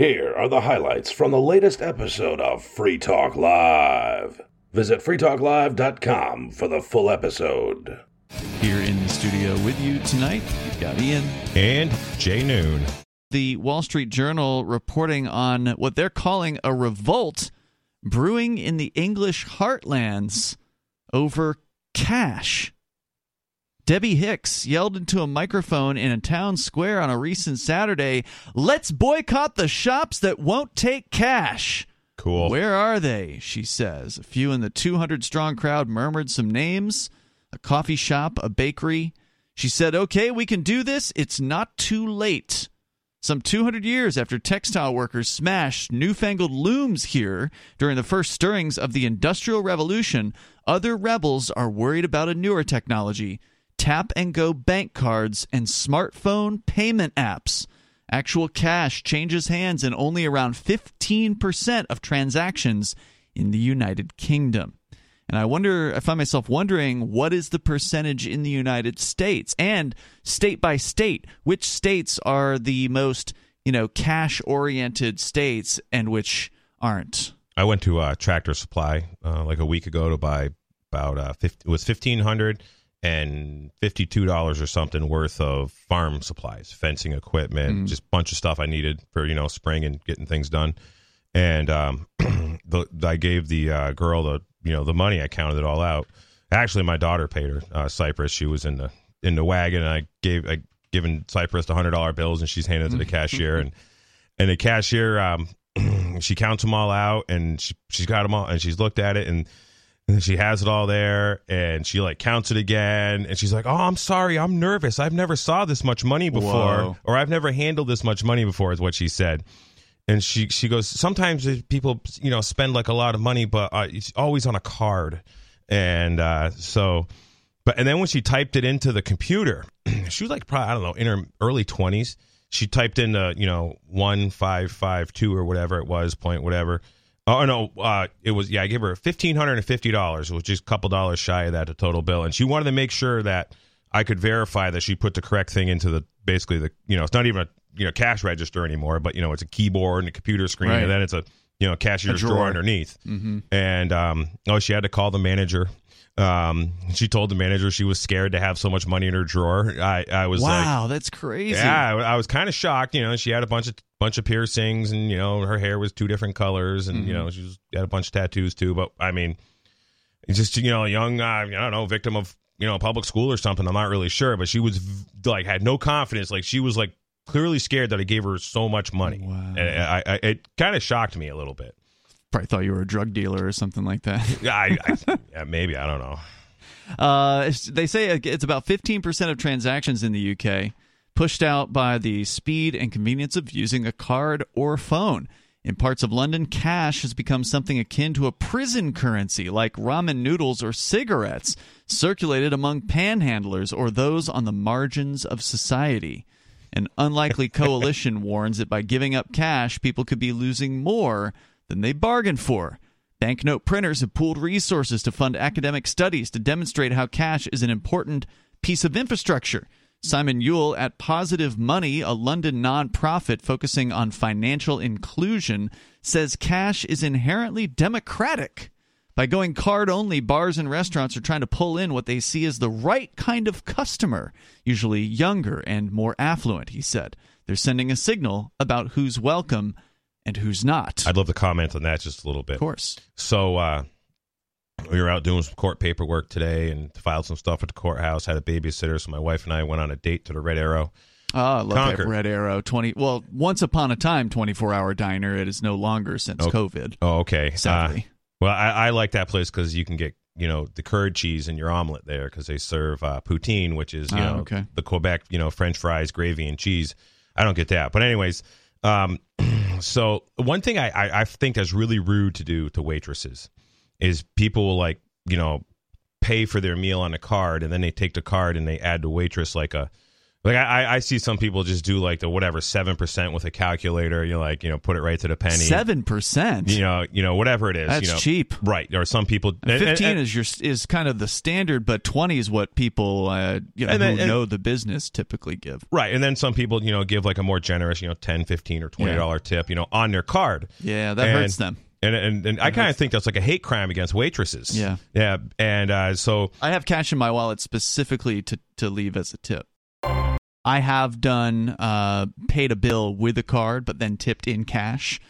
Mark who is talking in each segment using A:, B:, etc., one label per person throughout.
A: Here are the highlights from the latest episode of Free Talk Live. Visit freetalklive.com for the full episode.
B: Here in the studio with you tonight, you've got Ian.
C: And Jay Noon.
B: The Wall Street Journal reporting on what they're calling a revolt brewing in the English heartlands over cash. Debbie Hicks yelled into a microphone in a town square on a recent Saturday, Let's boycott the shops that won't take cash.
C: Cool.
B: Where are they? She says. A few in the 200 strong crowd murmured some names a coffee shop, a bakery. She said, Okay, we can do this. It's not too late. Some 200 years after textile workers smashed newfangled looms here during the first stirrings of the Industrial Revolution, other rebels are worried about a newer technology tap and go bank cards and smartphone payment apps. Actual cash changes hands in only around 15% of transactions in the United Kingdom. And I wonder, I find myself wondering what is the percentage in the United States and state by state, which states are the most, you know, cash oriented states and which aren't?
C: I went to uh, Tractor Supply uh, like a week ago to buy about uh, 50, it was 1500 and $52 or something worth of farm supplies, fencing equipment, mm. just bunch of stuff I needed for, you know, spring and getting things done. And um, the, I gave the uh, girl the, you know, the money. I counted it all out. Actually, my daughter paid her uh, Cypress. She was in the in the wagon, and I gave I given Cypress the hundred dollar bills, and she's handed it to the cashier, and and the cashier um, she counts them all out, and she she's got them all, and she's looked at it, and and she has it all there and she like counts it again and she's like, "Oh, I'm sorry. I'm nervous. I've never saw this much money before
B: Whoa.
C: or I've never handled this much money before." is what she said. And she she goes, "Sometimes people, you know, spend like a lot of money, but uh, it's always on a card." And uh, so but and then when she typed it into the computer, she was like probably I don't know, in her early 20s. She typed in the, you know, 1552 or whatever it was, point whatever Oh no, uh, it was yeah. I gave her fifteen hundred and fifty dollars, which is a couple dollars shy of that the total bill, and she wanted to make sure that I could verify that she put the correct thing into the basically the you know it's not even a you know cash register anymore, but you know it's a keyboard and a computer screen,
B: Right.
C: and then it's a you know cashier's
B: A
C: drawer.
B: drawer.
C: underneath,
B: Mm-hmm.
C: and um, oh she had to call the manager. Um, she told the manager she was scared to have so much money in her drawer. I I was like.
B: Wow, that's crazy.
C: Yeah, I, I was kind of shocked. You know, she had a bunch of bunch of piercings, and you know, her hair was two different colors, and you
B: Mhm.
C: know, she was, had a bunch of tattoos too. But I mean, just you know, a young, uh, I don't know, victim of you know, public school or something. I'm not really sure, but she was v- like had no confidence. Like she was like clearly scared that I gave her so much money.
B: Wow.
C: And I, I, it kind of shocked me a little bit.
B: Probably thought you were a drug dealer or something like that.
C: I, I, yeah, maybe I don't know.
B: Uh, they say it's about 15% of transactions in the UK pushed out by the speed and convenience of using a card or phone. In parts of London, cash has become something akin to a prison currency, like ramen noodles or cigarettes, circulated among panhandlers or those on the margins of society. An unlikely coalition warns that by giving up cash, people could be losing more than they bargained for. Banknote printers have pooled resources to fund academic studies to demonstrate how cash is an important piece of infrastructure. Simon Youel at Positive Money, a London nonprofit focusing on financial inclusion, says cash is inherently democratic. By going card only, bars and restaurants are trying to pull in what they see as the right kind of customer, usually younger and more affluent, he said. They're sending a signal about who's welcome and who's not.
C: I'd love to comment on that just a little bit.
B: Of course.
C: So uh, we were out doing some court paperwork today and filed some stuff at the courthouse. Had a babysitter, so my wife and I went on a date to the Red Arrow.
B: Oh, I love
C: Concord.
B: that Red Arrow 20. Well, once upon a time, 24 hour diner. It is no longer since
C: Oh,
B: COVID,
C: Oh, okay. Uh,
B: sadly.
C: well, I, I like that place because you can get you know the curd cheese in your omelet there because they serve uh, poutine, which is you
B: Oh,
C: know
B: okay.
C: the Quebec you know French fries, gravy, and cheese. I don't get that, but anyways, um, so one thing I, I I think that's really rude to do to waitresses is people will like you know pay for their meal on a card and then they take the card and they add the waitress like a Like I, I see some people just do like the whatever seven percent with a calculator. You know, like you know, put it right to the penny.
B: Seven percent.
C: You know, you know, whatever it is.
B: That's
C: you know,
B: cheap.
C: right? Or some people. and- and-
B: Fifteen
C: and-
B: is your is kind of the standard, but twenty is what people uh, you know
C: then-
B: who
C: and-
B: know the business typically give.
C: Right, and then some people, you know, give like a more generous, you know, 10 15 or twenty dollar tip, you know, on their card.
B: Yeah, that
C: And-
B: hurts them.
C: And and, and I kind of think that's like a hate crime against waitresses.
B: Yeah.
C: yeah, and uh, so
B: I have cash in my wallet specifically to, to leave as a tip. I have done uh, paid a bill with a card, but then tipped in cash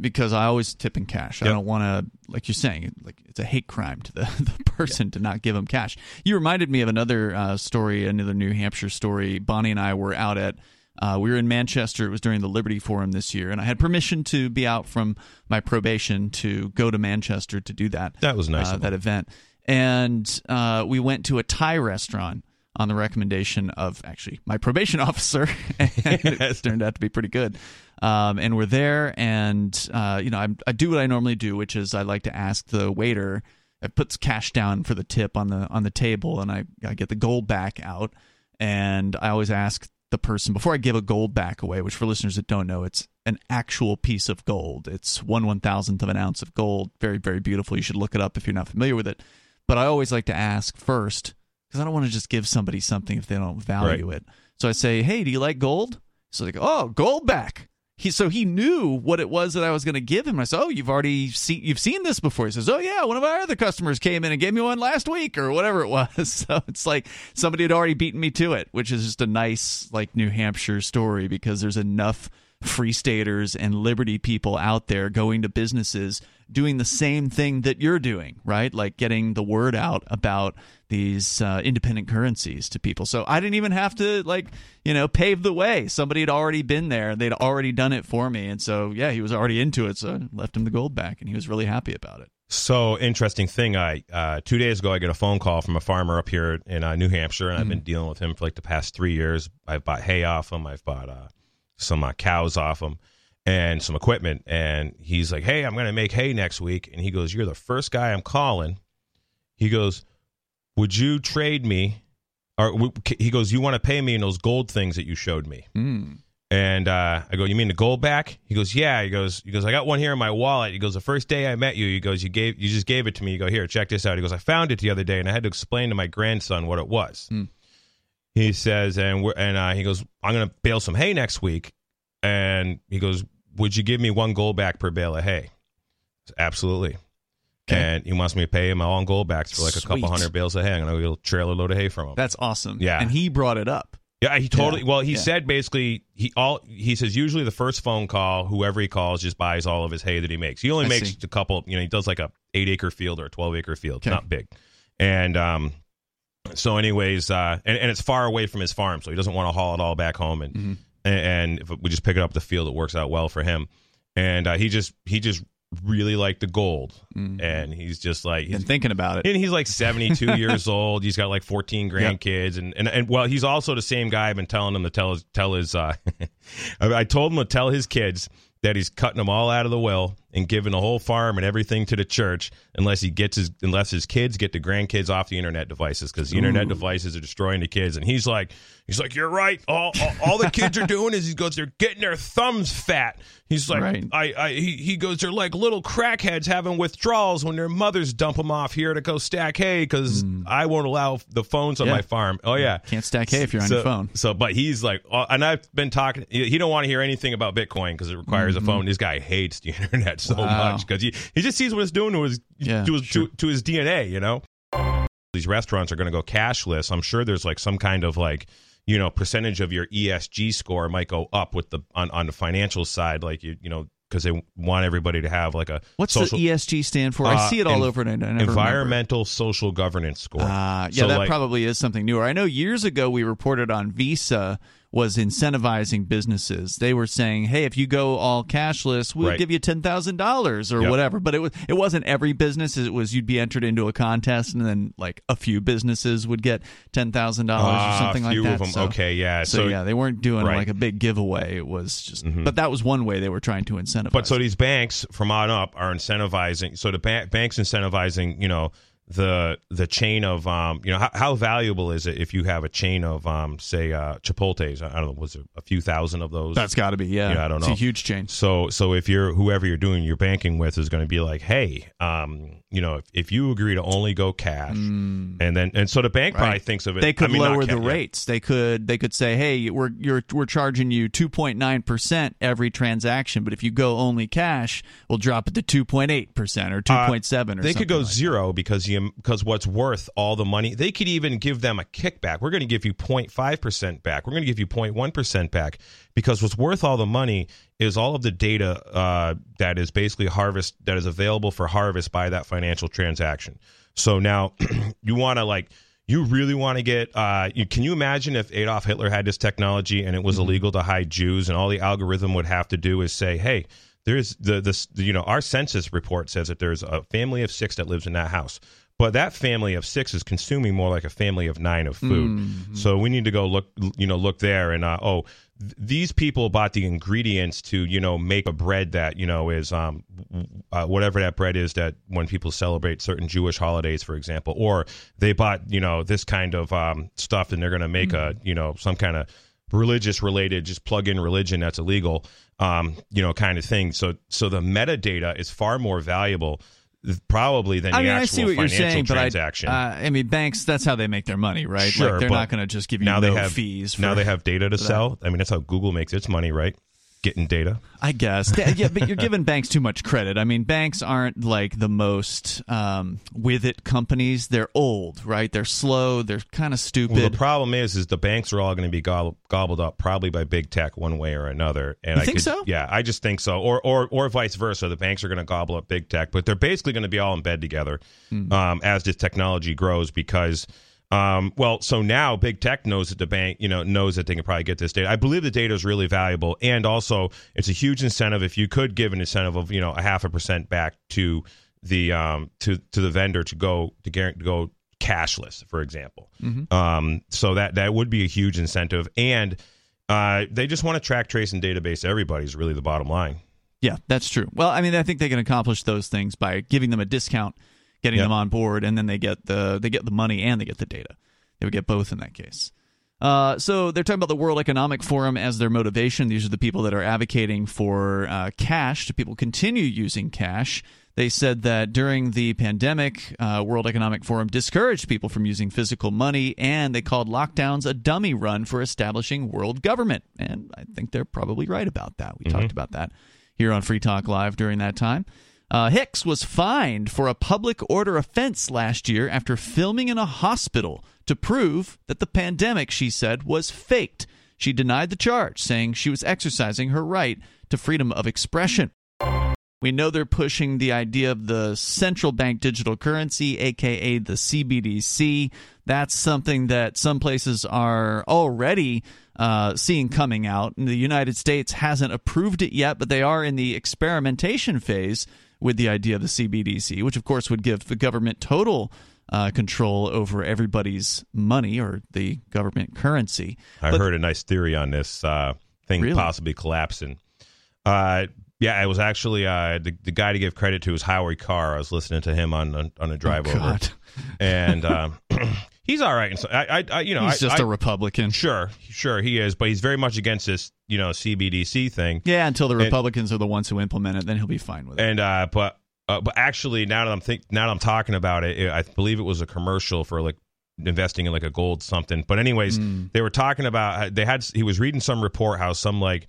B: because I always tip in cash. I don't want to, like you're saying, like it's a hate crime to the, the person to not give them cash. You reminded me of another uh, story, another New Hampshire story. Bonnie and I were out at. Uh, we were in Manchester. It was during the Liberty Forum this year, and I had permission to be out from my probation to go to Manchester to do that
C: that was nice.
B: uh, that event. And uh, we went to a Thai restaurant on the recommendation of actually my probation officer, and it has turned out to be pretty good. Um, and we're there, and uh, you know, I, I do what I normally do, which is I like to ask the waiter. It puts cash down for the tip on the on the table, and I, I get the Goldback out, and I always ask the person before I give a Goldback away. Which for listeners that don't know, it's an actual piece of gold. It's one one thousandth of an ounce of gold. Very very beautiful. You should look it up if you're not familiar with it. But I always like to ask first because I don't want to just give somebody something if they don't value it. So I say, "Hey, do you like gold?" So they go, "Oh, Goldback." He so he knew what it was that I was going to give him. I said, "Oh, you've already seen you've seen this before." He says, "Oh yeah, one of our other customers came in and gave me one last week or whatever it was." So it's like somebody had already beaten me to it, which is just a nice like New Hampshire story because there's enough free staters and liberty people out there going to businesses doing the same thing that you're doing, right? Like getting the word out about these uh, independent currencies to people. So I didn't even have to like, you know, pave the way. Somebody had already been there. They'd already done it for me. And so, yeah, he was already into it. So I left him the Goldback and he was really happy about it.
C: So interesting thing. I uh, two days ago I get a phone call from a farmer up here in uh, New Hampshire, and I've been dealing with him for like the past three years. I've bought hay off him. I've bought uh, some uh, cows off him and some equipment. And he's like, "Hey, I'm going to make hay next week." And he goes, "You're the first guy I'm calling." He goes, "Would you trade me?" Or he goes, "You want to pay me in those gold things that you showed me?"
B: Mm.
C: And uh, I go, you mean the Goldback? He goes, yeah. He goes, he goes, I got one here in my wallet. He goes, the first day I met you, he goes, you gave, you just gave it to me. You go, here, check this out. He goes, I found it the other day, and I had to explain to my grandson what it was.
B: Hmm.
C: He says, and we're, and uh, he goes, I'm gonna bale some hay next week, and he goes, would you give me one Goldback per bale of hay? Absolutely.
B: Okay.
C: And he wants me to pay him all in Goldbacks for like a couple hundred bales of hay. I'm gonna get a little trailer load of hay from him.
B: That's awesome.
C: Yeah.
B: And he brought it up.
C: Yeah, he totally.
B: Yeah,
C: Well, he
B: yeah.
C: said basically he all he says usually the first phone call, whoever he calls just buys all of his hay that he makes. He only
B: I
C: makes
B: see.
C: a couple. You know, he does like a eight acre field or a twelve acre field,
B: Okay.
C: not big. And um, so anyways, uh, and and it's far away from his farm, so he doesn't want to haul it all back home. And
B: Mhm.
C: and, and if we just pick it up the field, it works out well for him. And uh, he just he just really like the gold,
B: Mm.
C: and he's just like
B: Been
C: he's,
B: thinking about it.
C: and he's like 72 years old. He's got like 14 grandkids. And, and, and well, he's also the same guy I've been telling him to tell his, tell his, uh, I I told him to tell his kids that he's cutting them all out of the will and giving the whole farm and everything to the church unless he gets his, unless his kids get the grandkids off the internet devices because the internet devices are destroying the kids. And he's like, he's like, you're right. All, all, all the kids are doing is he goes, they're getting their thumbs fat. He's like,
B: Right.
C: I, I he, he goes, they're like little crackheads having withdrawals when their mothers dump them off here to go stack hay because I won't allow the phones on
B: Mm. Yeah.
C: my farm. Oh yeah,
B: Can't stack hay if you're on
C: so,
B: your phone.
C: So, but he's like, uh, and I've been talking. He he don't want to hear anything about Bitcoin because it requires a phone. This guy hates the internet so.
B: Wow.
C: much because he, he just sees what it's doing to his
B: Yeah,
C: to his
B: sure.
C: to, to his DNA. You know, these restaurants are going to go cashless. I'm sure there's like some kind of like you know percentage of your ESG score might go up with the on on the financial side, like you you know because they want everybody to have like a
B: What's
C: social,
B: the ESG stand for? I
C: Uh,
B: see it all
C: en-
B: over, and I never remember.
C: environmental social governance score.
B: Ah, yeah,
C: So,
B: that
C: like-
B: probably is something newer. I know years ago we reported on Visa was incentivizing businesses. They were saying, "Hey, if you go all cashless, we'll
C: Right.
B: give you ten thousand dollars or
C: Yep.
B: whatever." But it was it wasn't every business. It was you'd be entered into a contest, and then like a few businesses would get ten thousand dollars or
C: Ah,
B: something
C: a
B: like that.
C: of them.
B: So,
C: okay, yeah.
B: so,
C: So,
B: yeah, they weren't doing
C: Right. Mm-hmm.
B: like a big giveaway. It was just, but that was one way they were trying to incentivize.
C: But so these banks from on up are incentivizing. So the ba- banks incentivizing, you know, the the chain of um you know how, how valuable is it if you have a chain of um say uh chipotles i don't know was there a few thousand of those
B: That's got to be yeah.
C: Yeah, I don't know It's
B: a huge change.
C: so so if you're whoever you're doing your banking with is going to be like hey um you know if, if you agree to only go cash and then and so the bank probably
B: Mm.
C: Thinks of it
B: They could
C: I mean,
B: lower the
C: yeah.
B: rates. They could they could say, "Hey, we're you're we're charging you 2.9% every transaction, but if you go only cash, we'll drop it to 2.8% or 2.7 or
C: Uh, they
B: something
C: could go
B: like
C: zero because you because what's worth all the money. They could even give them a kickback. We're going to give you 0.5 percent back. We're going to give you 0.1 percent back because what's worth all the money is all of the data uh, that is basically harvest that is available for harvest by that financial transaction. So now you want to like. You really want to get? Uh, you, can you imagine if Adolf Hitler had this technology and it was illegal to hide Jews, and all the algorithm would have to do is say, "Hey, there's the this you know our census report says that there's a family of six that lives in that house but that family of six is consuming more like a family of nine of food. So we need to go look you know look there and uh, oh th- these people bought the ingredients to you know make a bread that you know is um uh, whatever that bread is that when people celebrate certain Jewish holidays for example or they bought you know this kind of um stuff and they're going to make a you know some kind of religious related just plug in religion that's illegal um you know kind of thing. So so the metadata is far more valuable probably than
B: I
C: the
B: mean,
C: actual
B: I see what you're
C: financial
B: saying, but
C: transaction
B: I, uh, I mean, banks. That's how they make their money, right?
C: Sure,
B: like they're not going to just give you
C: now
B: no
C: they have
B: fees. For,
C: now they have data to
B: that.
C: sell i mean that's how google makes its money right getting data
B: I guess. Yeah, yeah, but you're giving banks too much credit. I mean, banks aren't like the most um, with it companies. They're old, right? They're slow. They're kind of stupid.
C: well the problem is is the banks are all going to be gobbled, gobbled up probably by big tech one way or another and
B: You
C: i
B: think
C: could,
B: so?
C: yeah i just think so or or or vice versa the banks are going to gobble up big tech but they're basically going to be all in bed together
B: Hmm.
C: um, as this technology grows because um, well, so now big tech knows that the bank, you know, knows that they can probably get this data. I believe the data is really valuable, and also it's a huge incentive if you could give an incentive of you know a half a percent back to the um to to the vendor to go to, to go cashless, for example. Um, so that that would be a huge incentive, and uh, they just want to track, trace, and database everybody's really the bottom line.
B: Yeah, that's true. Well, I mean, I think they can accomplish those things by giving them a discount, getting
C: Yep.
B: them on board, and then they get the they get the money and they get the data. They would get both in that case. Uh, so they're talking about the World Economic Forum as their motivation. These are the people that are advocating for uh, cash to people continue using cash. They said that during the pandemic, uh, World Economic Forum discouraged people from using physical money, and they called lockdowns a dummy run for establishing world government. And I think they're probably right about that. We talked about that here on Free Talk Live during that time. Uh, Hicks was fined for a public order offense last year after filming in a hospital to prove that the pandemic, she said, was faked. She denied the charge, saying she was exercising her right to freedom of expression. We know they're pushing the idea of the central bank digital currency, aka the CBDC. That's something that some places are already uh, seeing coming out. And the United States hasn't approved it yet, but they are in the experimentation phase with the idea of the CBDC, which of course would give the government total uh, control over everybody's money or the government currency.
C: I
B: But-
C: heard a nice theory on this uh, thing
B: Really?
C: possibly collapsing. Uh, yeah, it was actually uh, the, the guy to give credit to was Howard Carr. I was listening to him on on, on a drive over,
B: Oh, God.
C: and um, he's all right. And so I, I, I you know,
B: He's
C: I,
B: just
C: I-
B: a Republican.
C: sure, sure he is, but he's very much against this, you know, CBDC thing.
B: Yeah, until the Republicans are the ones who implement it, then he'll be fine with it.
C: And uh, but uh, but actually, now that I'm think now that I'm talking about it, it, I believe it was a commercial for like investing in like a gold something. But anyways, they were talking about they had he was reading some report how some like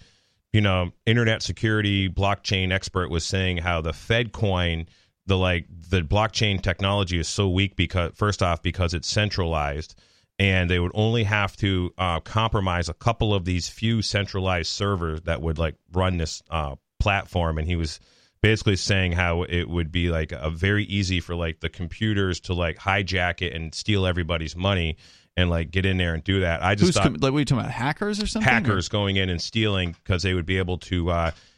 C: you know internet security blockchain expert was saying how the Fed coin the like the blockchain technology is so weak because first off because it's centralized and they would only have to uh, compromise a couple of these few centralized servers that would like run this uh, platform and he was basically saying how it would be like a very easy for like the computers to like hijack it and steal everybody's money and like get in there and do that i just
B: Who's
C: thought
B: com- like? What are you talking about? Hackers or something?
C: hackers going in and stealing because they would be able to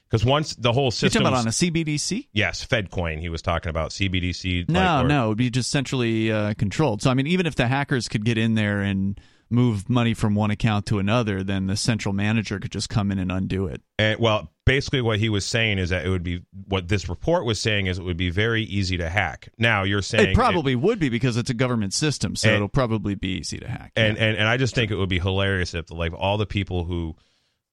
C: because once the whole system
B: talking about on a CBDC?
C: yes fedcoin he was talking about cbdc
B: No, no, it would be just centrally uh, controlled. So I mean, even if the hackers could get in there and move money from one account to another, then the central manager could just come in and undo it.
C: And, well, basically what he was saying is that it would be what this report was saying is it would be very easy to hack. Now you're saying
B: It probably would be because it's a government system, so
C: And-
B: it'll probably be easy to hack.
C: and,
B: yeah.
C: and and I just think it would be hilarious if like all the people who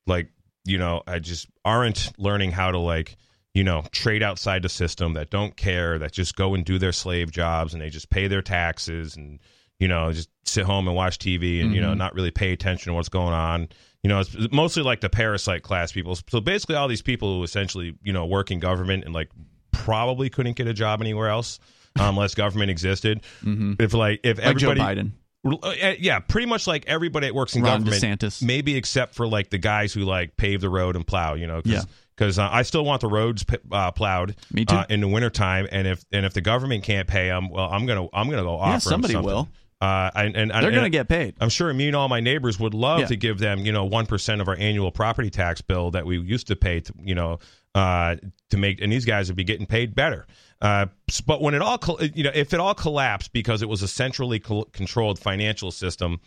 C: like you know I just aren't learning how to like you know trade outside the system that don't care that just go and do their slave jobs and they just pay their taxes and you know just sit home and watch TV and you know mm-hmm. not really pay attention to what's going on. You know, it's mostly like the parasite class people. So basically, all these people who essentially you know work in government and like probably couldn't get a job anywhere else um, unless government existed. Mm-hmm. If like if
B: like Joe
C: everybody
B: Biden.
C: Uh, yeah, pretty much like everybody that works in
B: Ron
C: government,
B: DeSantis.
C: maybe except for like the guys who like pave the road and plow. You know,
B: Yeah.
C: because uh, I still want the roads p- uh, plowed.
B: Me too.
C: Uh, in the wintertime, and if and if the government can't pay them, well, I'm gonna I'm gonna go offer 'em
B: somebody
C: something.
B: will.
C: Uh, and, and
B: They're going to get paid.
C: I'm sure me and all my neighbors would love
B: Yeah.
C: to give them, you know, one percent of our annual property tax bill that we used to pay, to, you know, uh, to make, and these guys would be getting paid better. Uh, but when it all, you know, if it all collapsed because it was a centrally col- controlled financial system,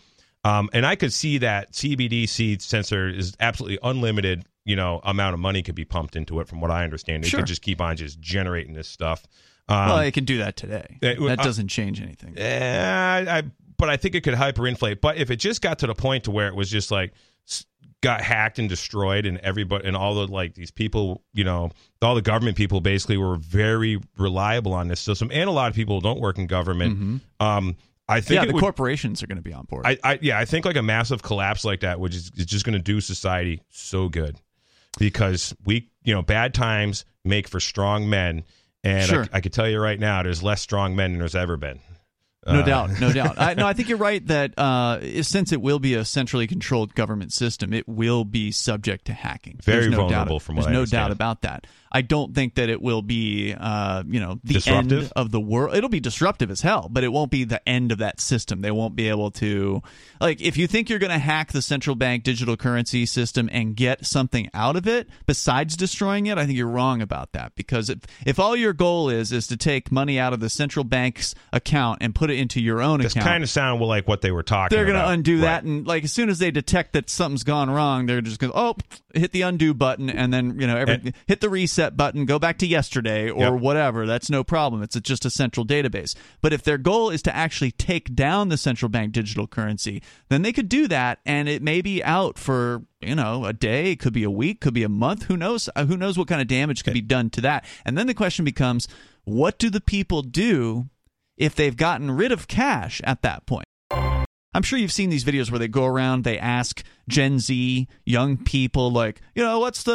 C: um, and I could see that CBDC sensor is absolutely unlimited. You know, amount of money could be pumped into it. From what I understand, they
B: Sure.
C: could just keep on just generating this stuff. Um,
B: well, it can do that today.
C: it
B: that
C: uh,
B: doesn't change anything.
C: Eh, I, but I think it could hyperinflate. But if it just got to the point to where it was just like got hacked and destroyed, and everybody and all the like these people, you know, all the government people basically were very reliable on this system, and a lot of people don't work in government. Um, I think
B: Mm-hmm. yeah, the
C: would,
B: corporations are going to be on board.
C: I, I yeah, I think like a massive collapse like that, which is, is just going to do society so good because we, you know, bad times make for strong men, and
B: Sure.
C: I, I could tell you right now, there's less strong men than there's ever been.
B: No
C: Uh,
B: doubt, no doubt. I, no, I think you're right that uh, since it will be a centrally controlled government system, it will be subject to hacking.
C: Very
B: There's no
C: vulnerable
B: doubt,
C: from what
B: There's no doubt about that. I don't think that it will be, uh, you know, the
C: Disruptive?
B: end of the world. It'll be disruptive as hell, but it won't be the end of that system. They won't be able to, like, if you think you're going to hack the central bank digital currency system and get something out of it besides destroying it, I think you're wrong about that. Because if if all your goal is is to take money out of the central bank's account and put it into your own
C: This
B: account,
C: kind of sound like what they were talking.
B: they're going to undo
C: Right.
B: that and like as soon as they detect that something's gone wrong they're just going to oh hit the undo button and then you know every,
C: And-
B: hit the reset button go back to yesterday or
C: Yep.
B: whatever. That's no problem. It's just a central database. But if their goal is to actually take down the central bank digital currency then they could do that and it may be out for you know a day it could be a week could be a month who knows? Uh, who knows what kind of damage could be done to that? And then the question becomes what do the people do if they've gotten rid of cash at that point I'm sure you've seen these videos where they go around, they ask Gen Z young people, like, you know, what's the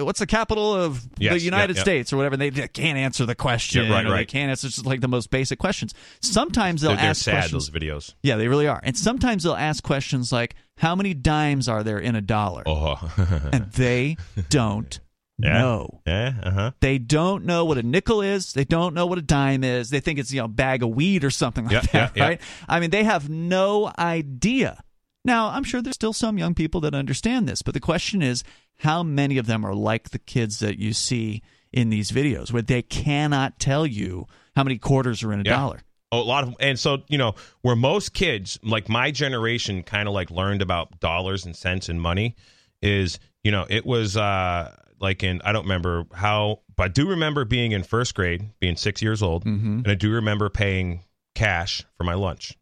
B: uh, what's the capital of
C: Yes,
B: the United
C: yeah.
B: States or whatever. They, they can't answer the question,
C: Yeah, right,
B: or they can't answer just like the most basic questions. Sometimes they'll
C: They're, they're
B: ask
C: sad.
B: questions.
C: Those videos.
B: Yeah, they really are. And sometimes they'll ask questions like, "How many dimes are there in a dollar?"
C: Oh,
B: And they don't
C: Yeah.
B: know.
C: yeah, uh huh.
B: They don't know what a nickel is. They don't know what a dime is. They think it's you know a bag of weed or something like
C: Yeah,
B: that,
C: yeah,
B: right? I mean, they have no idea. Now, I'm sure there's still some young people that understand this, but the question is, how many of them are like the kids that you see in these videos, where they cannot tell you how many quarters are in a dollar?
C: Oh, a lot of and so you know where most kids like my generation kind of like learned about dollars and cents and money is you know it was uh like in I don't remember how but I do remember being in first grade being six years old
B: Mm-hmm.
C: and I do remember paying cash for my lunch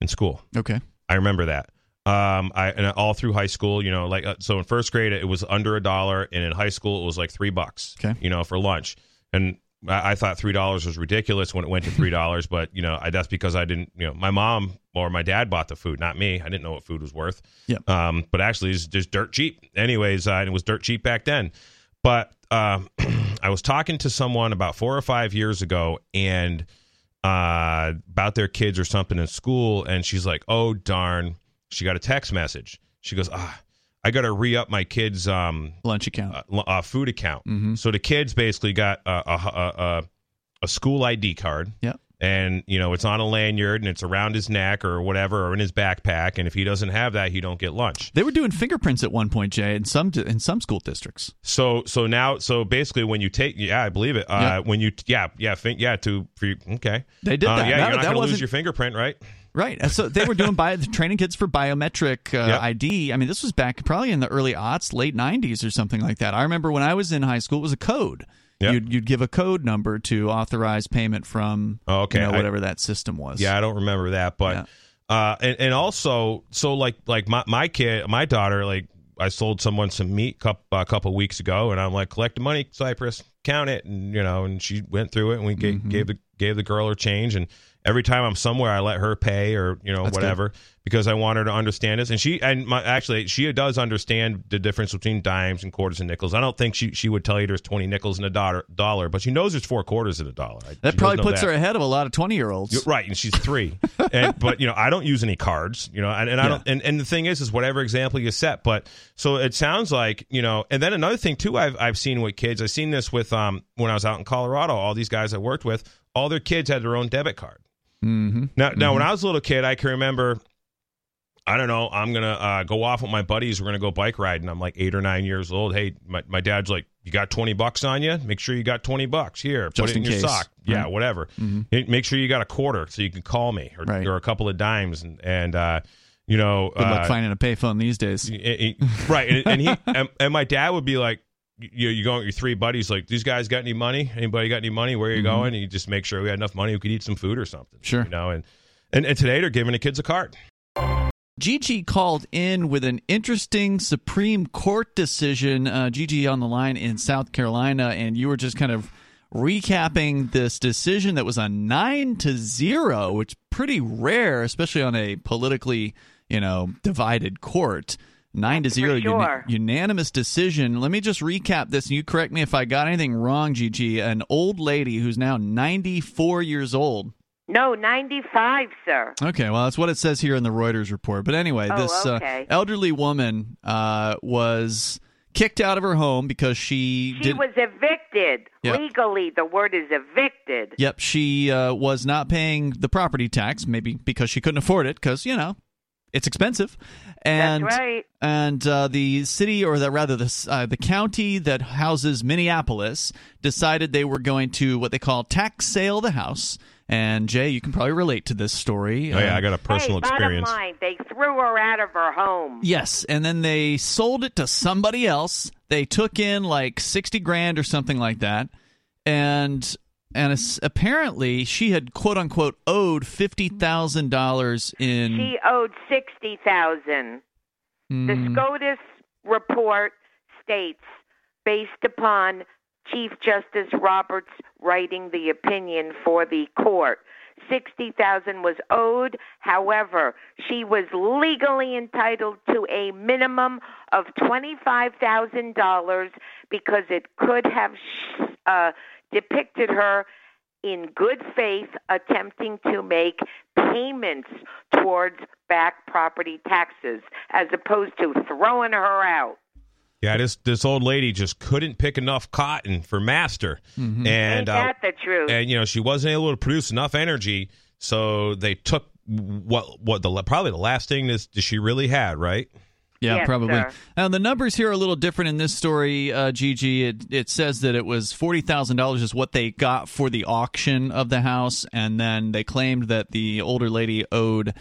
C: in school
B: Okay.
C: I remember that um I and all through high school you know like uh, so in first grade it was under a dollar and in high school it was like three bucks
B: Okay.
C: you know for lunch and I, I thought three dollars was ridiculous when it went to three dollars, but you know I, that's because I didn't, you know, my mom or my dad bought the food, not me. I didn't know what food was worth.
B: Yep.
C: Um, but actually, it's just dirt cheap. Anyways, uh, and it was dirt cheap back then. But um, I was talking to someone about four or five years ago, and uh, about their kids or something in school, and she's like, "Oh darn!" She got a text message. She goes, "Ah, I got to re up my kids' um,
B: Lunch account.
C: uh, uh, food account.
B: Mhm.
C: So the kids basically got a, a, a, a, a school ID card.
B: Yep.
C: And you know it's on a lanyard and it's around his neck or whatever or in his backpack. And if he doesn't have that, he don't get lunch.
B: They were doing fingerprints at one point, Jay, in some in some school districts.
C: So so now so basically when you take yeah I believe it uh,
B: Yeah.
C: when you yeah yeah fin- yeah to for you, okay
B: They did
C: Uh,
B: that.
C: yeah
B: That-
C: you're not
B: that
C: gonna lose your fingerprint right
B: Right. So they were doing bio, training kids for biometric uh,
C: Yep.
B: ID. I mean, this was back probably in the early aughts, late 90s or something like that. I remember when I was in high school, it was a code.
C: Yep.
B: You'd, you'd give a code number to authorize payment from
C: Oh, okay.
B: you know,
C: I-
B: whatever that system was.
C: Yeah, I don't remember that, but
B: Yeah.
C: uh, and and also so like like my my kid, my daughter, like I sold someone some meat a couple weeks ago, and I'm like collect the money, Cypress, count it, and you know, and she went through it, and we
B: Mm-hmm.
C: gave the gave the girl her change, and every time I'm somewhere, I let her pay or you know
B: That's good.
C: whatever because I want her to understand this, and she and my actually she does understand the difference between dimes and quarters and nickels. I don't think she she would tell you there's 20 nickels in a dollar dollar, but she knows there's four quarters in a dollar. I- she
B: That probably puts
C: that.
B: her ahead of a lot of 20 year olds.
C: Right, and she's three. and but you know, I don't use any cards. You know, and, and I
B: Yeah.
C: don't. And, and the thing is, is whatever example you set. But so it sounds like you know. And then another thing too, I've I've seen with kids. I've seen this with um when I was out in Colorado. All these guys I worked with, all their kids had their own debit card.
B: Mm-hmm.
C: Now, now when I was a little kid, I can remember. I don't know. I'm gonna uh, go off with my buddies. We're gonna go bike riding. I'm like eight or nine years old. Hey, my, my dad's like, "You got twenty bucks on you? Make sure you got twenty bucks here.
B: Just
C: put it in,
B: in
C: your sock. Yeah,
B: Right.
C: whatever.
B: Mhm.
C: Make sure you got a quarter so you can call me, or,
B: Right.
C: or a couple of dimes, and and uh, you know,
B: Good luck
C: uh,
B: finding a payphone these days.
C: he- he- right. And, and he and, and my dad would be like, you you go with your three buddies, like these guys got any money? Anybody got any money? Where are you going? And you just make sure we had enough money, we could eat some food or something.
B: Mm-hmm. Sure.
C: you know, and and, and today they're giving the kids a card.
B: Gigi called in with an interesting Supreme Court decision. Uh, Gigi on the line in South Carolina, and you were just kind of recapping this decision that was a nine to zero, which pretty rare, especially on a politically, you know, divided court. Nine to zero,
D: sure.
B: unanimous decision. Let me just recap this, and you correct me if I got anything wrong, Gigi. An old lady who's now 94 years old.
D: No, 95, sir.
B: Okay, well, that's what it says here in the Reuters report. But anyway,
D: Oh,
B: this
D: okay.
B: uh, elderly woman uh, was kicked out of her home because she,
D: She
B: did.
D: was evicted.
B: Yep.
D: Legally, the word is evicted.
B: Yep, she uh, was not paying the property tax, maybe because she couldn't afford it, because you know it's expensive. And
D: That's right.
B: and uh, the city, or the, rather the uh, the county that houses Minneapolis, decided they were going to what they call tax sale the house. And Jay, you can probably relate to this story.
C: Oh yeah, I got a personal
D: hey,
C: experience.
D: line, they threw her out of her home.
B: Yes, and then they sold it to somebody else. They took in like sixty grand or something like that, and and apparently she had quote unquote owed fifty thousand dollars in.
D: She owed 60000 The
B: Mm,
D: SCOTUS report states, based upon Chief Justice Roberts writing the opinion for the court, 60,000 was owed. However, she was legally entitled to a minimum of $25,000 because it could have uh, depicted her in good faith attempting to make payments towards back property taxes as opposed to throwing her out.
C: Yeah, this this old lady just couldn't pick enough cotton for master,
B: Mm-hmm.
C: and
D: Ain't
C: uh,
D: the truth?
C: and you know she wasn't able to produce enough energy, so they took what what the probably the last thing that that she really had, right?
B: Yeah,
D: Yes,
B: probably.
D: sir.
B: Now the numbers here are a little different in this story, uh, Gigi. It, it says that it was forty thousand dollars is what they got for the auction of the house, and then they claimed that the older lady owed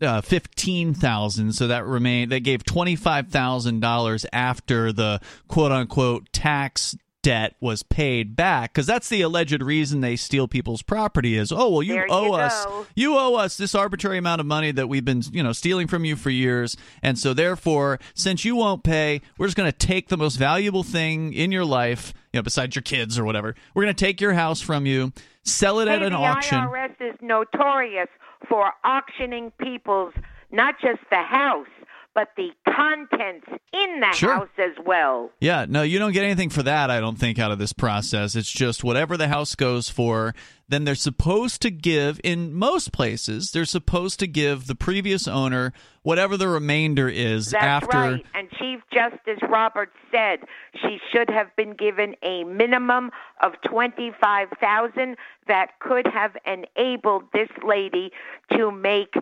B: uh, fifteen thousand. So that remained. They gave twenty five thousand dollars after the quote unquote tax debt was paid back because that's the alleged reason they steal people's property is oh well you
D: There you
B: owe us
D: go.
B: you owe us this arbitrary amount of money that we've been you know stealing from you for years. And so therefore since you won't pay we're just going to take the most valuable thing in your life you know besides your kids or whatever. We're going to take your house from you sell it
D: hey,
B: at an
D: the
B: auction.
D: IRS is notorious for auctioning people's not just the house, but the contents in the
B: Sure.
D: house as well.
B: Yeah, no, you don't get anything for that, I don't think, out of this process. It's just whatever the house goes for, then they're supposed to give, in most places, they're supposed to give the previous owner whatever the remainder is
D: That's
B: after.
D: right. And Chief Justice Roberts said she should have been given a minimum of twenty-five thousand that could have enabled this lady to make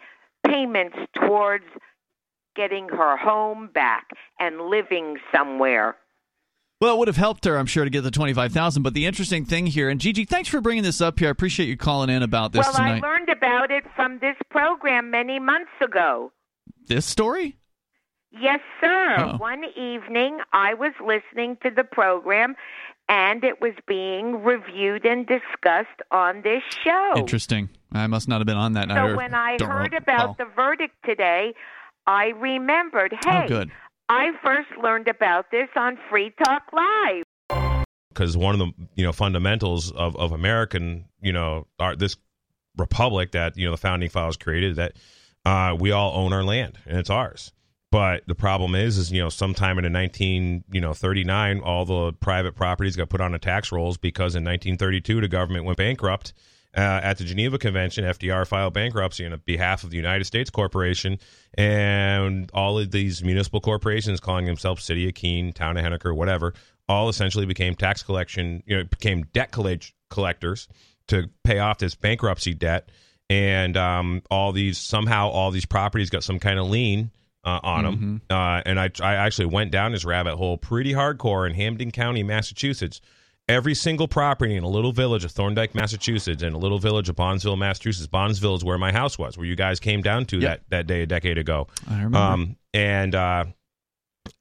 D: payments towards getting her home back and living somewhere.
B: Well, it would have helped her, I'm sure, to get the twenty-five thousand. But the interesting thing here, and Gigi, thanks for bringing this up here. I appreciate you calling in about this
D: well,
B: tonight.
D: I learned about it from this program many months ago.
B: This story?
D: Yes, sir.
B: Oh.
D: One evening, I was listening to the program, and it was being reviewed and discussed on this show.
B: Interesting. I must not have been on that night.
D: So
B: or
D: when I heard
B: recall.
D: about the verdict today, I remembered,
B: Oh,
D: hey,
B: good.
D: I first learned about this on Free Talk Live.
C: because one of the you know fundamentals of of American you know our, this republic that you know the founding fathers created that uh, we all own our land and it's ours. But the problem is, is you know, sometime in the nineteen you know thirty nine, all the private properties got put on the tax rolls because in nineteen thirty two the government went bankrupt. Uh, at the Geneva Convention, FDR filed bankruptcy on behalf of the United States Corporation, and all of these municipal corporations, calling themselves City of Keene, Town of Henniker, whatever, all essentially became tax collection, you know, became debt collect- collectors to pay off this bankruptcy debt, and um, all these somehow all these properties got some kind of lien uh, on them. Uh, and I, I actually went down this rabbit hole pretty hardcore in Hampden County, Massachusetts. Every single property in a little village of Thorndike, Massachusetts, and a little village of Bondsville, Massachusetts. Bondsville is where my house was, where you guys came down to
B: Yep.
C: that, that day a decade ago.
B: I remember.
C: Um, and uh,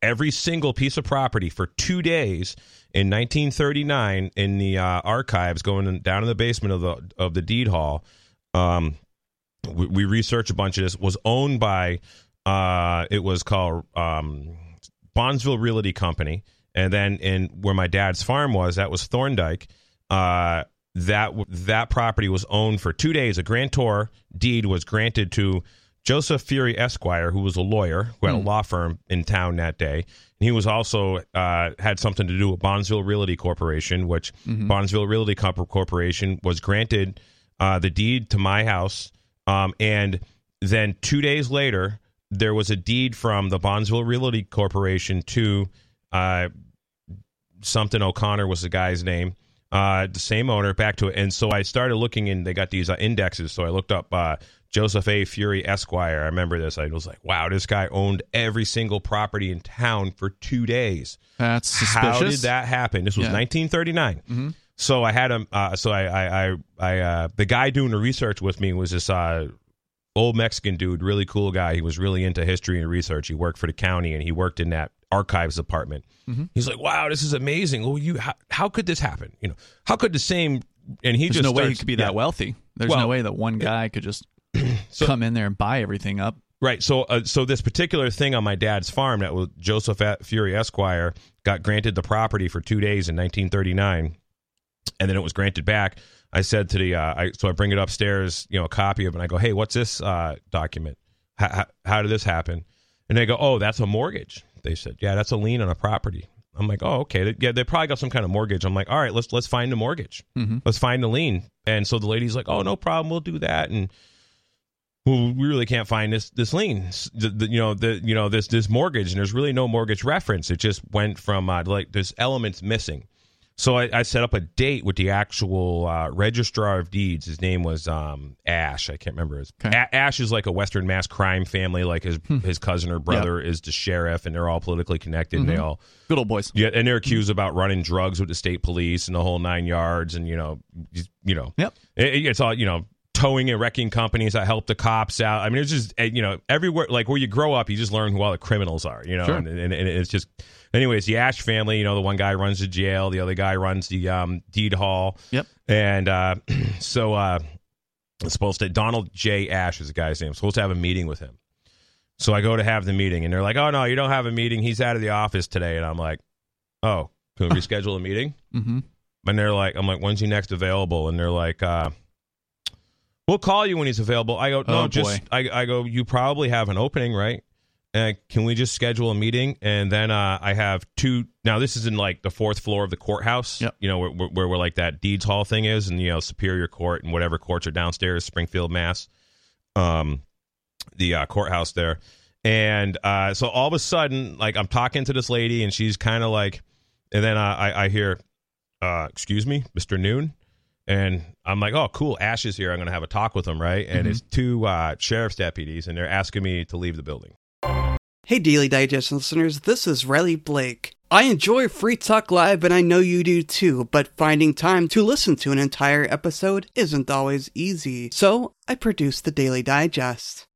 C: every single piece of property for two days in 1939 in the uh, archives, going in, down in the basement of the of the deed hall. Um, we, we researched a bunch of this. Was owned by uh, it was called um, Bondsville Realty Company, and then in where my dad's farm was, that was Thorndike. Uh, that that property was owned for two days. A grantor deed was granted to Joseph Fury Esquire, who was a lawyer who had a law firm in town that day. And he was also uh, had something to do with Bondsville Realty Corporation, which Bondsville Realty Corporation was granted uh, the deed to my house. Um, and then two days later, there was a deed from the Bondsville Realty Corporation to uh, something O'Connor was the guy's name. Uh, the same owner back to it, and so I started looking, and they got these uh, indexes. So I looked up uh, Joseph A. Fury Esquire. I remember this. I was like, "Wow, this guy owned every single property in town for two days."
B: That's suspicious.
C: How did that happen? This was
B: Yeah.
C: 1939. So I had him. Uh, so I, I, I, I uh, the guy doing the research with me was this uh, old Mexican dude, really cool guy. He was really into history and research. He worked for the county and he worked in that archives department. He's like, "Wow, this is amazing. Well, you, how, how could this happen? You know, how could the same?" And he
B: There's
C: just
B: no way he could be
C: yeah.
B: that wealthy. There's
C: Well,
B: no way that one guy could just come in there and buy everything up.
C: Right. So, uh, so this particular thing on my dad's farm that was Joseph Fury Esquire got granted the property for two days in 1939, and then it was granted back. I said to the, uh, I, so I bring it upstairs, you know, a copy of it, and I go, "Hey, what's this uh, document? How, how, how did this happen?" And they go, "Oh, that's a mortgage." They said, "Yeah, that's a lien on a property." I'm like, "Oh, okay. They- Yeah, they probably got some kind of mortgage." I'm like, "All right, let's let's find a mortgage. Let's find a lien." And so the lady's like, "Oh, no problem. We'll do that." And well, we really can't find this this lien, the, the, you know, the you know this this mortgage, and there's really no mortgage reference. It just went from uh, like there's elements missing. So I, I set up a date with the actual uh, registrar of deeds. His name was um, Ash. I can't remember his.
B: Okay.
C: A- Ash is like a Western mass crime family. Like his his cousin or brother is the sheriff, and they're all politically connected. And they all
B: Good old boys.
C: yeah, and they're accused about running drugs with the state police and the whole nine yards, and you know, you- you know,
B: Yep.
C: it- it's all you know, towing and wrecking companies that help the cops out. I mean, it's just eh, you know, everywhere like where you grow up, you just learn who all the criminals are, you know,
B: Sure.
C: and, and, and it's just. Anyways, the Ash family, you know, the one guy runs the jail, the other guy runs the um, deed hall.
B: Yep.
C: And uh, so uh, I'm supposed to Donald J. Ash is the guy's name. I'm supposed to have a meeting with him. So I go to have the meeting, and they're like, "Oh no, you don't have a meeting. He's out of the office today." And I'm like, "Oh, can we reschedule a meeting?"
B: Mm-hmm.
C: And they're like, "I'm like, when's he next available?" And they're like, uh, "We'll call you when he's available." I go, "No,
B: Oh,
C: just. I, I go. You probably have an opening, right? Uh, can we just schedule a meeting?" And then uh, I have two. Now this is in like the fourth floor of the courthouse.
B: Yep.
C: You know where, where, where, where like that deeds hall thing is, and you know Superior Court and whatever courts are downstairs, Springfield, Mass. Um, the uh, courthouse there. And uh, so all of a sudden, like I'm talking to this lady, and she's kind of like, and then uh, I, I hear, uh, "Excuse me, Mister Noon," and I'm like, "Oh, cool, Ash is here. I'm going to have a talk with him, right?" And it's two uh, sheriff's deputies, and they're asking me to leave the building.
E: Hey, Daily Digest listeners, this is Riley Blake. I enjoy Free Talk Live, and I know you do too, but finding time to listen to an entire episode isn't always easy. So, I produce the Daily Digest.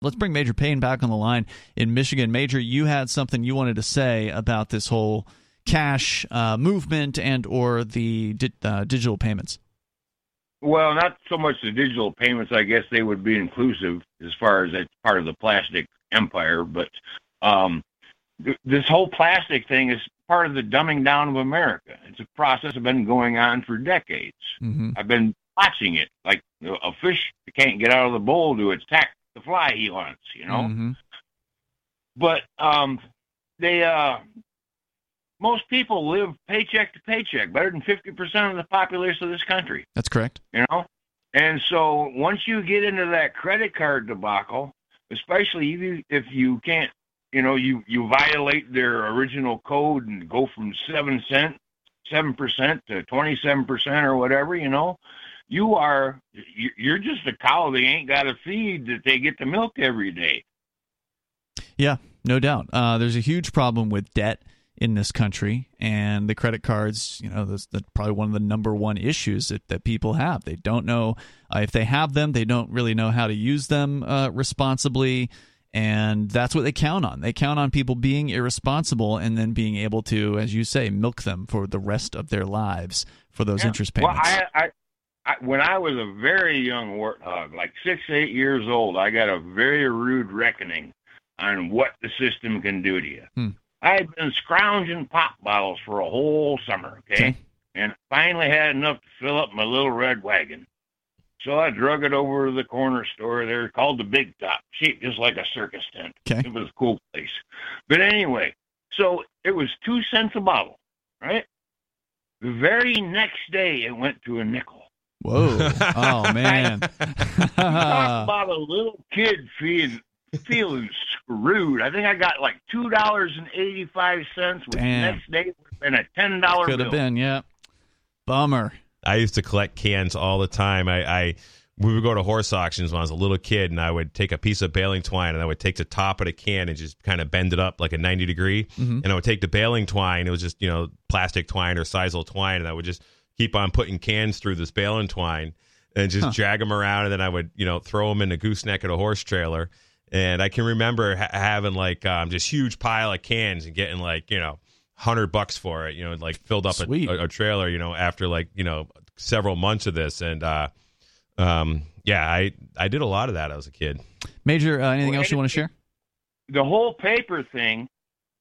B: Let's bring Major Payne back on the line in Michigan. Major, you had something you wanted to say about this whole cash uh, movement and or the di- uh, digital payments.
F: Well, not so much the digital payments. I guess they would be inclusive as far as it's part of the plastic empire. But um, th- this whole plastic thing is part of the dumbing down of America. It's a process that's been going on for decades. Mm-hmm. I've been watching it like a fish can't get out of the bowl to attack the fly he wants, you know. Mm-hmm. But um, they uh, most people live paycheck to paycheck, better than fifty percent of the population of this country.
B: That's correct.
F: You know, and so once you get into that credit card debacle, especially if you, if you can't you know, you you violate their original code and go from seven cent, seven percent to twenty seven percent or whatever, you know, you are you're just a cow they ain't got to feed that they get to milk every day.
B: Yeah, no doubt. Uh, there's a huge problem with debt in this country, and the credit cards. You know, that's, that's probably one of the number one issues that, that people have. They don't know uh, if they have them. They don't really know how to use them uh, responsibly and that's what they count on. They count on people being irresponsible and then being able to, as you say, milk them for the rest of their lives for those yeah. interest payments.
F: Well, I, I, I, when I was a very young warthog, like six, eight years old, I got a very rude reckoning on what the system can do to you. Hmm. I had been scrounging pop bottles for a whole summer, okay? okay? And finally had enough to fill up my little red wagon. So I drug it over to the corner store there called the Big Top, cheap, just like a circus tent.
B: Okay.
F: It was a cool place. But anyway, so it was two cents a bottle, right? The very next day it went to a nickel.
B: Whoa. Oh man.
F: talk about a little kid feeling feeling screwed. I think I got like two dollars and eighty five cents, which Damn. next day would have been a ten dollar bill.
B: Could have been, yeah. Bummer.
C: I used to collect cans all the time. I, I we would go to horse auctions when I was a little kid, and I would take a piece of baling twine and I would take the top of the can and just kind of bend it up like a ninety degree, mm-hmm. and I would take the baling twine. It was just you know plastic twine or sisal twine, and I would just keep on putting cans through this baling twine and just huh. drag them around, and then I would you know throw them in the gooseneck of a horse trailer. And I can remember ha- having like um, just huge pile of cans and getting like you know hundred bucks for it. You know, like filled up a, a, a, trailer. You know, after like you know several months of this, and uh, um, yeah, I I did a lot of that as a kid.
B: Major, uh, anything well, else you want to share?
F: The whole paper thing,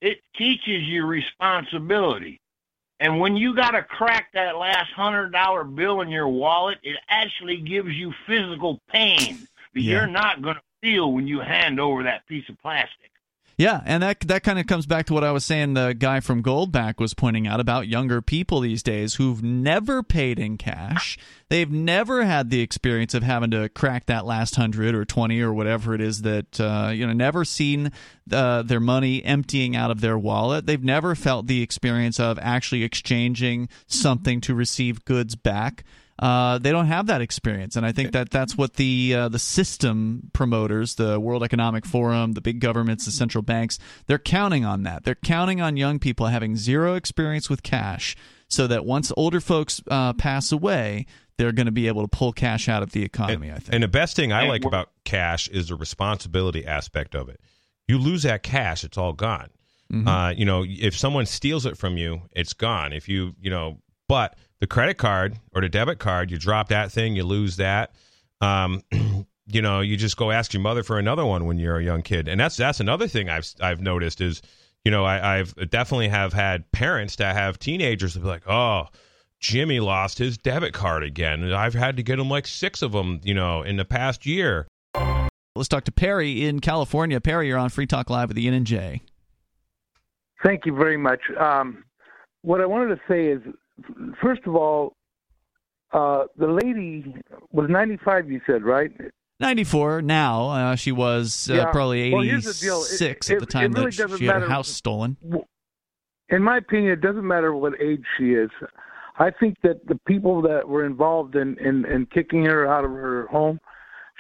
F: it teaches you responsibility. And when you got to crack that last hundred dollar bill in your wallet, it actually gives you physical pain that yeah. you're not going to feel when you hand over that piece of plastic.
B: Yeah, and that that kind of comes back to what I was saying. The guy from Goldback was pointing out about younger people these days who've never paid in cash. They've never had the experience of having to crack that last hundred or twenty or whatever it is that uh, you know. Never seen uh, their money emptying out of their wallet. They've never felt the experience of actually exchanging something to receive goods back uh, they don't have that experience, and I think that that's what the uh, the system promoters, the World Economic Forum, the big governments, the central banks, they're counting on that. They're counting on young people having zero experience with cash, so that once older folks uh, pass away, they're going to be able to pull cash out of the economy.
C: And,
B: I think.
C: And the best thing I like about cash is the responsibility aspect of it. You lose that cash, it's all gone. Mm-hmm. Uh, you know, if someone steals it from you, it's gone. If you, you know, but the credit card or the debit card, you drop that thing, you lose that. Um, you know, you just go ask your mother for another one when you're a young kid, and that's that's another thing I've I've noticed is, you know, I, I've definitely have had parents that have teenagers that be like, oh. Jimmy lost his debit card again. I've had to get him like six of them, you know, in the past year.
B: Let's talk to Perry in California. Perry, you're on Free Talk Live with Ian and Jay.
G: Thank you very much. Um, what I wanted to say is first of all, uh, the lady was 95. You said right?
B: 94 now. Uh, she was uh,
G: Yeah.
B: probably
G: Well, the
B: 86
G: It-
B: at the
G: it-
B: time
G: it really
B: that she had her house stolen.
G: In my opinion, it doesn't matter what age she is. I think that the people that were involved in, in, in kicking her out of her home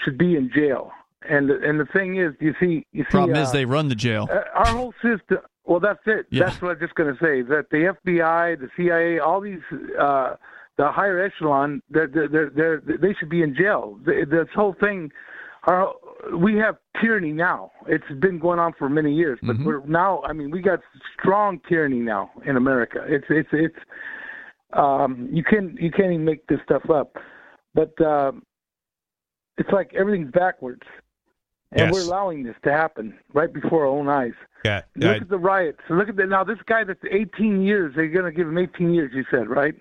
G: should be in jail. And and the thing is, you see, you see,
B: Problem
G: uh,
B: is, they run the jail.
G: Uh, our whole system. Well, that's it.
B: Yeah.
G: That's what I'm just going to say. That the FBI, the CIA, all these, uh, the higher echelon, they're, they're, they're, they should be in jail. This whole thing, our, we have tyranny now. It's been going on for many years, but
B: Mhm.
G: we're now. I mean, we got strong tyranny now in America. It's it's it's. Um, you can you can't even make this stuff up, but um, it's like everything's backwards, and
C: Yes.
G: we're allowing this to happen right before our own eyes.
C: Yeah,
G: Look
C: I-
G: at the riots. Look at the now. This guy that's 18 years. They're going to give him 18 years. You said right?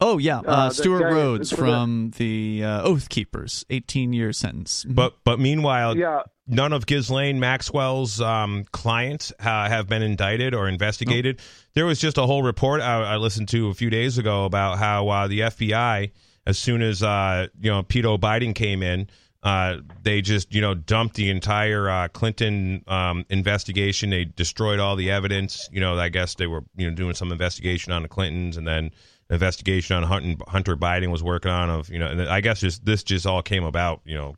B: Oh, yeah. Uh,
G: uh,
B: Stewart
G: guy-
B: Rhodes
G: for the-
B: from the uh, Oath Keepers, 18 year sentence. Mhm.
C: but but meanwhile,
G: yeah.
C: none of Ghislaine Maxwell's um, clients uh, have been indicted or investigated. There was just a whole report I, I listened to a few days ago about how uh, the FBI, as soon as uh, you know Peter Biden came in, uh, they just you know dumped the entire uh, Clinton um, investigation. They destroyed all the evidence. You know, I guess they were you know doing some investigation on the Clintons, and then investigation on Hunter, Hunter Biden was working on. Of you know, and I guess just this just all came about you know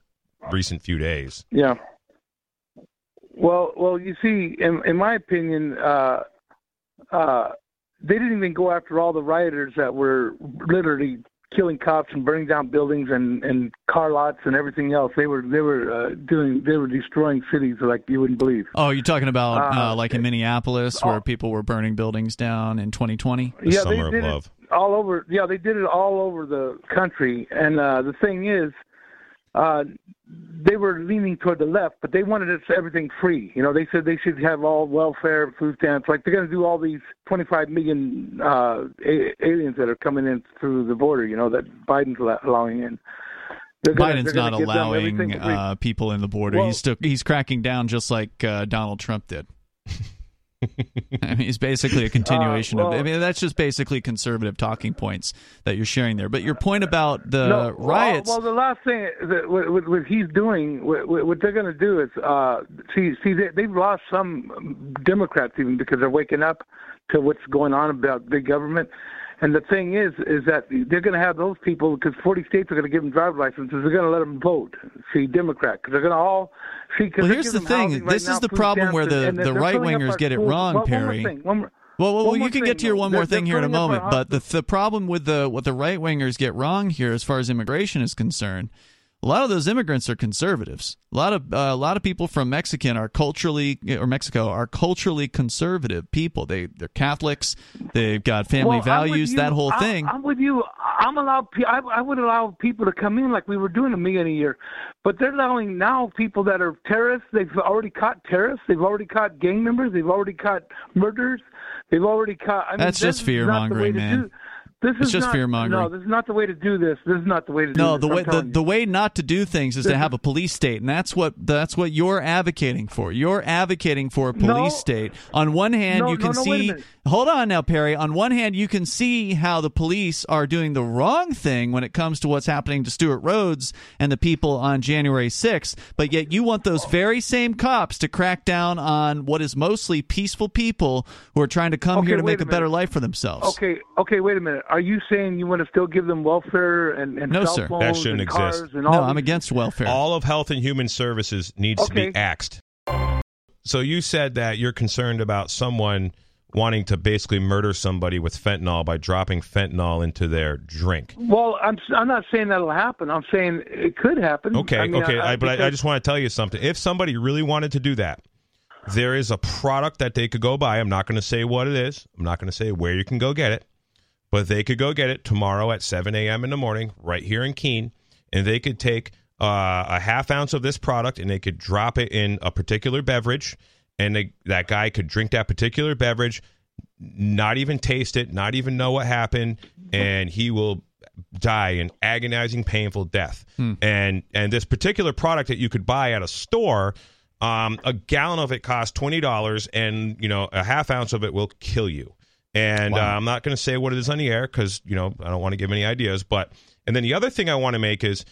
C: recent few days.
G: Yeah. Well, well, you see, in, in my opinion, uh, uh, they didn't even go after all the rioters that were literally killing cops and burning down buildings and, and car lots and everything else. They were they were uh, doing they were destroying cities like you wouldn't believe.
B: Oh, you're talking about uh,
G: Uh,
B: like in Minneapolis where
G: oh.
B: people were burning buildings down in 2020?
C: The
G: yeah,
C: summer
G: they
C: of
G: did
C: love.
G: it all over. Yeah, they did it all over the country. And uh, the thing is, uh, they were leaning toward the left, but they wanted it, everything free. You know, they said they should have all welfare, food stamps. Like they're going to do all these 25 million uh, a- aliens that are coming in through the border. You know, that Biden's allo- allowing in. They're
B: Biden's
G: gonna
B: not allowing uh, people in the border.
G: Well-
B: he's still he's cracking down just like uh, Donald Trump did. I mean, it's basically a continuation of. I
G: Uh,
B: mean, that's just basically conservative talking points that you're sharing there. But your point about the
G: no,
B: riots.
G: Well, well, the last thing that what, what, what he's doing, what, what what they're going to do is, uh, see, see, they, they've lost some Democrats even because they're waking up to what's going on about big government. And the thing is, is that they're going to have those people because 40 states are going to give them driver's licenses. They're going to let them vote. See, Democrat, because they're going to all see. 'cause
B: Well, here's the thing.
G: housing
B: This
G: right
B: is the problem where the- the
G: up
B: right-wingers get it wrong,
G: Well, one more
B: Perry.
G: thing, more-
B: Well, well,
G: One
B: you
G: more
B: can
G: thing,
B: get to your one more
G: They're-
B: thing
G: they're
B: here in a
G: filling up our
B: moment, but the the problem with the what the right wingers get wrong here, as far as immigration is concerned, a lot of those immigrants are conservatives. A lot of uh, a lot of people from Mexican are culturally or Mexico are culturally conservative people. They they're Catholics. They've got family
G: Well,
B: values.
G: you.
B: That whole
G: I-
B: thing.
G: I'm with you. I'm allowed. I, I would allow people to come in like we were doing a million a year, but they're allowing now people that are terrorists. They've already caught terrorists. They've already caught gang members. They've already caught murderers. They've already caught. I mean,
B: That's
G: this
B: just
G: is not the
B: fear-mongering,
G: way to
B: man.
G: This
B: It's
G: is
B: just
G: not,
B: fear-mongering.
G: No, this is not the way to do this. This is not the way to do
B: No,
G: this.
B: the way the,
G: you.
B: the way not to do things is to have a police state, and that's what that's what you're advocating for. You're advocating for a police
G: No.
B: state. On one hand,
G: No,
B: you can
G: no, no,
B: see. Hold on now, Perry. On one hand, you can see how the police are doing the wrong thing when it comes to what's happening to Stewart Rhodes and the people on January 6th, but yet you want those very same cops to crack down on what is mostly peaceful people who are trying to come
G: Okay,
B: here to make a,
G: a
B: better life for themselves.
G: Okay, okay, wait a minute. Are you saying you want to still give them welfare and, and
B: No,
G: cell
B: sir.
G: phones
C: That shouldn't
G: and
C: exist.
G: cars and all
B: No, I'm against welfare.
C: All of Health and Human Services needs to be axed. So you said that you're concerned about someone wanting to basically murder somebody with fentanyl by dropping fentanyl into their drink.
G: Well, I'm I'm not saying that'll happen. I'm saying it could happen.
C: Okay,
G: I mean,
C: okay, I, but I, I just want to tell you something. If somebody really wanted to do that, there is a product that they could go buy. I'm not going to say what it is. I'm not going to say where you can go get it, but they could go get it tomorrow at 7 a.m. in the morning, right here in Keene, and they could take uh, a half ounce of this product and they could drop it in a particular beverage, and they, that guy could drink that particular beverage, not even taste it, not even know what happened, and he will die an agonizing, painful death. And and this particular product that you could buy at a store, um, a gallon of it costs twenty dollars, and you know a half ounce of it will kill you. And
B: Wow.
C: uh, I'm not going to say what it is on the air because you know I don't want to give any ideas. But and then the other thing I want to make is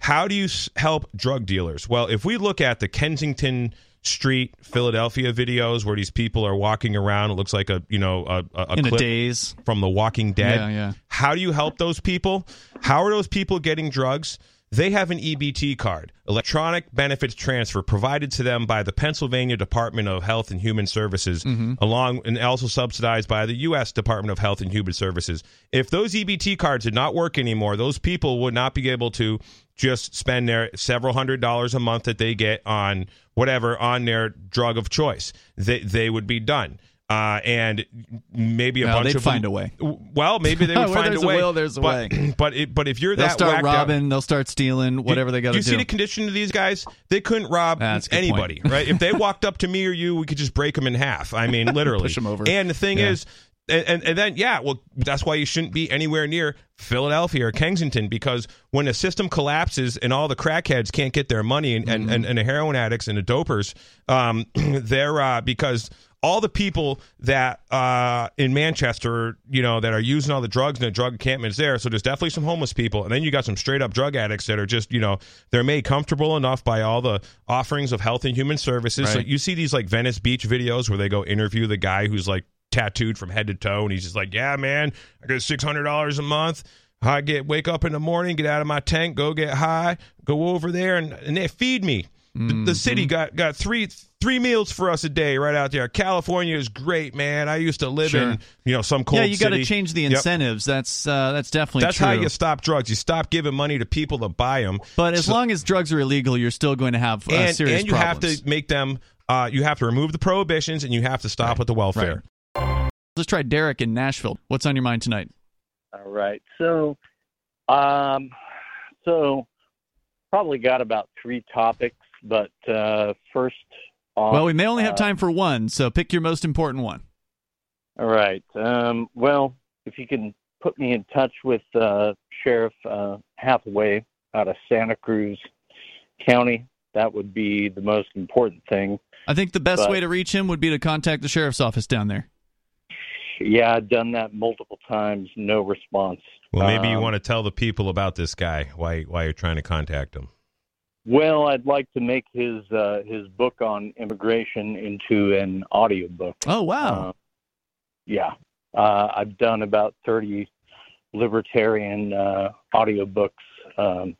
C: how do you s- help drug dealers? Well, if we look at the Kensington Street, Philadelphia videos where these people are walking around, it looks like a you know a, a, a
B: In a
C: clip
B: daze.
C: from The Walking Dead.
B: Yeah, yeah.
C: How do you help those people? How are those people getting drugs? They have an EBT card, electronic benefits transfer, provided to them by the Pennsylvania Department of Health and Human Services, mm-hmm. along and also subsidized by the U.S. Department of Health and Human Services. If those EBT cards did not work anymore, those people would not be able to just spend their several hundred dollars a month that they get on whatever on their drug of choice. They they would be done. Uh, and maybe a
B: Well,
C: bunch
B: they'd
C: of
B: find
C: them-
B: a way.
C: Well, maybe they would find
B: there's
C: a
B: a
C: way.
B: will, there's a
C: but,
B: way.
C: But it, but if you're
B: They'll
C: that
B: start
C: whacked out-
B: robbing. They'll start stealing. Whatever they got to do.
C: You see the condition of these guys? They couldn't rob anybody, right? If they walked up to me or you, we could just break them in half. I mean, literally.
B: Push 'em over.
C: And the thing
B: Yeah.
C: is, and, and and then yeah, well, that's why you shouldn't be anywhere near Philadelphia or Kensington because when the system collapses and all the crackheads can't get their money and and, and, and the heroin addicts and the dopers, um, they're uh, because all the people that uh, in Manchester, you know, that are using all the drugs and the drug encampments there. So there's definitely some homeless people, and then you got some straight up drug addicts that are just, you know, they're made comfortable enough by all the offerings of health and human services. So you see these like Venice Beach videos where they go interview the guy who's like tattooed from head to toe, and he's just like, "Yeah, man, I get six hundred dollars a month." I get wake up in the morning, get out of my tent, go get high, go over there, and, and they feed me. The, the city got got three three meals for us a day right out there. California is great, man. I used to live
B: Sure.
C: in you know some cold
B: yeah, you got to change the
C: Yep.
B: incentives. That's uh, that's definitely
C: That's
B: true.
C: how you stop drugs. You stop giving money to people to buy them.
B: but as long as drugs are illegal, you're still going to have uh,
C: and
B: serious
C: and you
B: problems.
C: have to make them. Uh, you have to remove the prohibitions, and you have to stop with the welfare.
B: Let's try Derek in Nashville. What's on your mind tonight?
H: All right. So, um, so probably got about three topics, but uh, first off,
B: well, we may only have
H: uh,
B: time for one, so pick your most important one.
H: All right. Um, well, if you can put me in touch with uh, Sheriff uh, Hathaway out of Santa Cruz County, that would be the most important thing.
B: I think the best
H: But-
B: way to reach him would be to contact the sheriff's office down there.
H: Yeah, I've done that multiple times, no response.
C: Well, maybe you
H: Um,
C: want to tell the people about this guy. Why why you're trying to contact him?
H: Well, I'd like to make his uh, his book on immigration into an audiobook.
B: Oh wow!
H: Uh, yeah, uh, I've done about 30 libertarian uh, audiobooks um,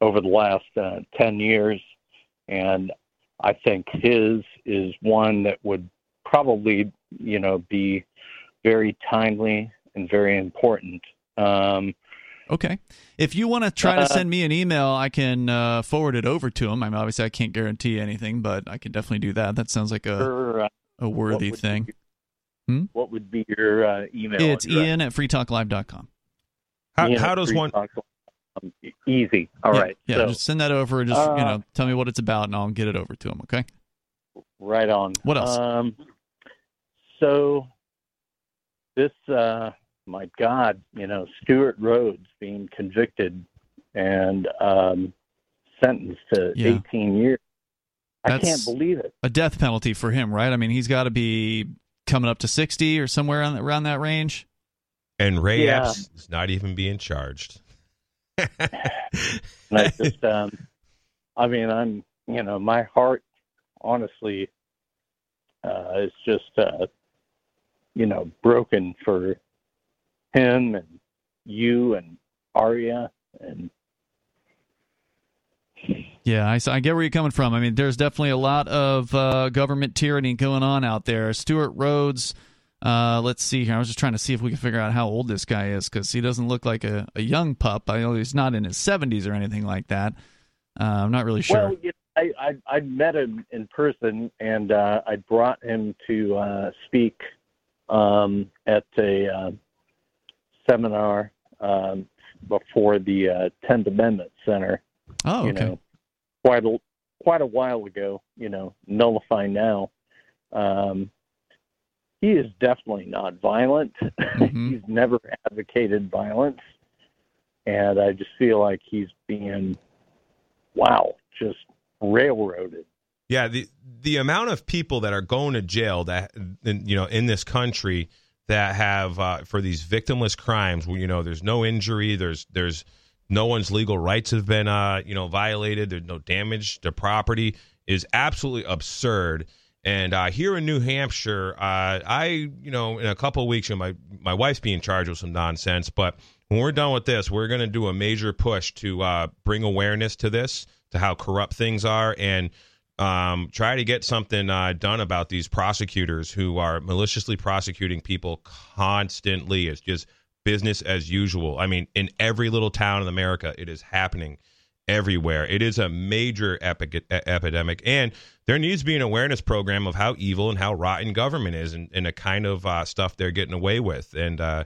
H: over the last uh, 10 years, and I think his is one that would probably, you know, be very timely and very important. Um,
B: okay. If you want to try
H: uh,
B: to send me an email, I can uh, forward it over to him. I mean, obviously, I can't guarantee anything, but I can definitely do that. That sounds like a,
H: sure, uh,
B: a worthy
H: would
B: thing.
H: be-
B: Hmm?
H: What would be your uh, email?
B: It's
H: address?
B: Ian at freetalklive.com.
C: How,
H: Ian
C: how does one?
H: Um, easy? All
B: yeah,
H: right.
B: Yeah,
H: so,
B: just send that over and just you
H: uh,
B: know tell me what it's about, and I'll get it over to him. Okay.
H: Right on.
B: What else?
H: Um, so this, uh, my God, you know, Stewart Rhodes being convicted and um, sentenced to
B: Yeah.
H: 18 years. I
B: That's-
H: can't believe it.
B: A death penalty for him, right? I mean, he's got to be coming up to sixty or somewhere on, around that range.
C: And Ray
H: Yeah.
C: Epps is not even being charged.
H: And I just, um, I mean, I'm, you know, my heart, honestly, uh, is just, uh, you know, broken for him and you and Arya and
B: Yeah, I, I, get where you're coming from. I mean, there's definitely a lot of uh, government tyranny going on out there. Stewart Rhodes, uh, let's see here. I was just trying to see if we can figure out how old this guy is because he doesn't look like a, a young pup. I know he's not in his 70s or anything like that. Uh, I'm not really sure.
H: Well, you know, I, I I met him in person, and uh, I brought him to uh, speak um, at a uh, seminar um, before the uh, Tenth Amendment Center.
B: oh,
H: You know, quite a quite a while ago. You know, nullify now. Um, he is definitely not violent.
B: Mhm.
H: he's never advocated violence, and I just feel like he's being, wow, just railroaded.
C: Yeah, the the amount of people that are going to jail that you know in this country that have uh, for these victimless crimes where you know there's no injury, there's there's no one's legal rights have been uh, you know violated, there's no damage to property is absolutely absurd. And uh, here in New Hampshire, uh, I, you know, in a couple of weeks, you know, my my wife's being charged with some nonsense. But when we're done with this, we're going to do a major push to uh, bring awareness to this, to how corrupt things are, and um, try to get something uh, done about these prosecutors who are maliciously prosecuting people constantly. It's just business as usual. I mean, in every little town in America, it is happening everywhere. It is a major epic, epidemic, and there needs to be an awareness program of how evil and how rotten government is, and, and the kind of uh, stuff they're getting away with, and uh,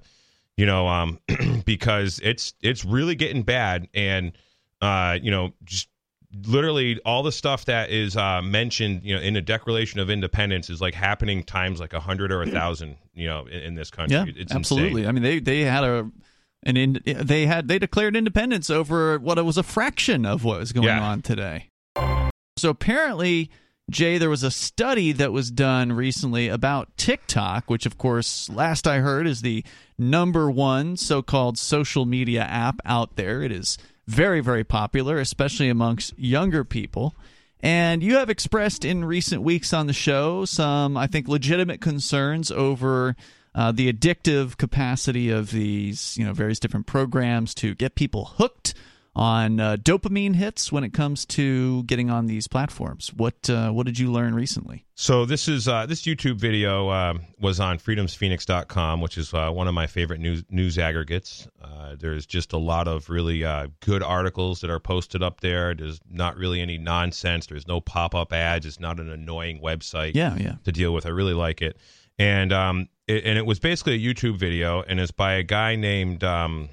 C: you know, um, because it's it's really getting bad, and uh, you know, just literally all the stuff that is uh, mentioned, you know, in the Declaration of Independence is like happening times like a hundred or a thousand, you know, in, in this country.
B: Yeah,
C: it's
B: absolutely.
C: Insane.
B: I mean, they they had a and in, they had they declared independence over what was a fraction of what was going
C: Yeah.
B: on today. So apparently, Jay, there was a study that was done recently about TikTok, which, of course, last I heard, is the number one so-called social media app out there. It is very, very popular, especially amongst younger people. And you have expressed in recent weeks on the show some, I think, legitimate concerns over uh, the addictive capacity of these, you know, various different programs to get people hooked on uh, dopamine hits when it comes to getting on these platforms. What uh, what did you learn recently?
C: So this is uh, this YouTube video uh, was on freedomsphoenix.com, which is uh, one of my favorite news news aggregates. Uh, there's just a lot of really uh, good articles that are posted up there. There's not really any nonsense. There's no pop up ads. It's not an annoying website
B: Yeah, yeah.
C: to deal with. I really like it. And um, it, and it was basically a YouTube video, and it's by a guy named um,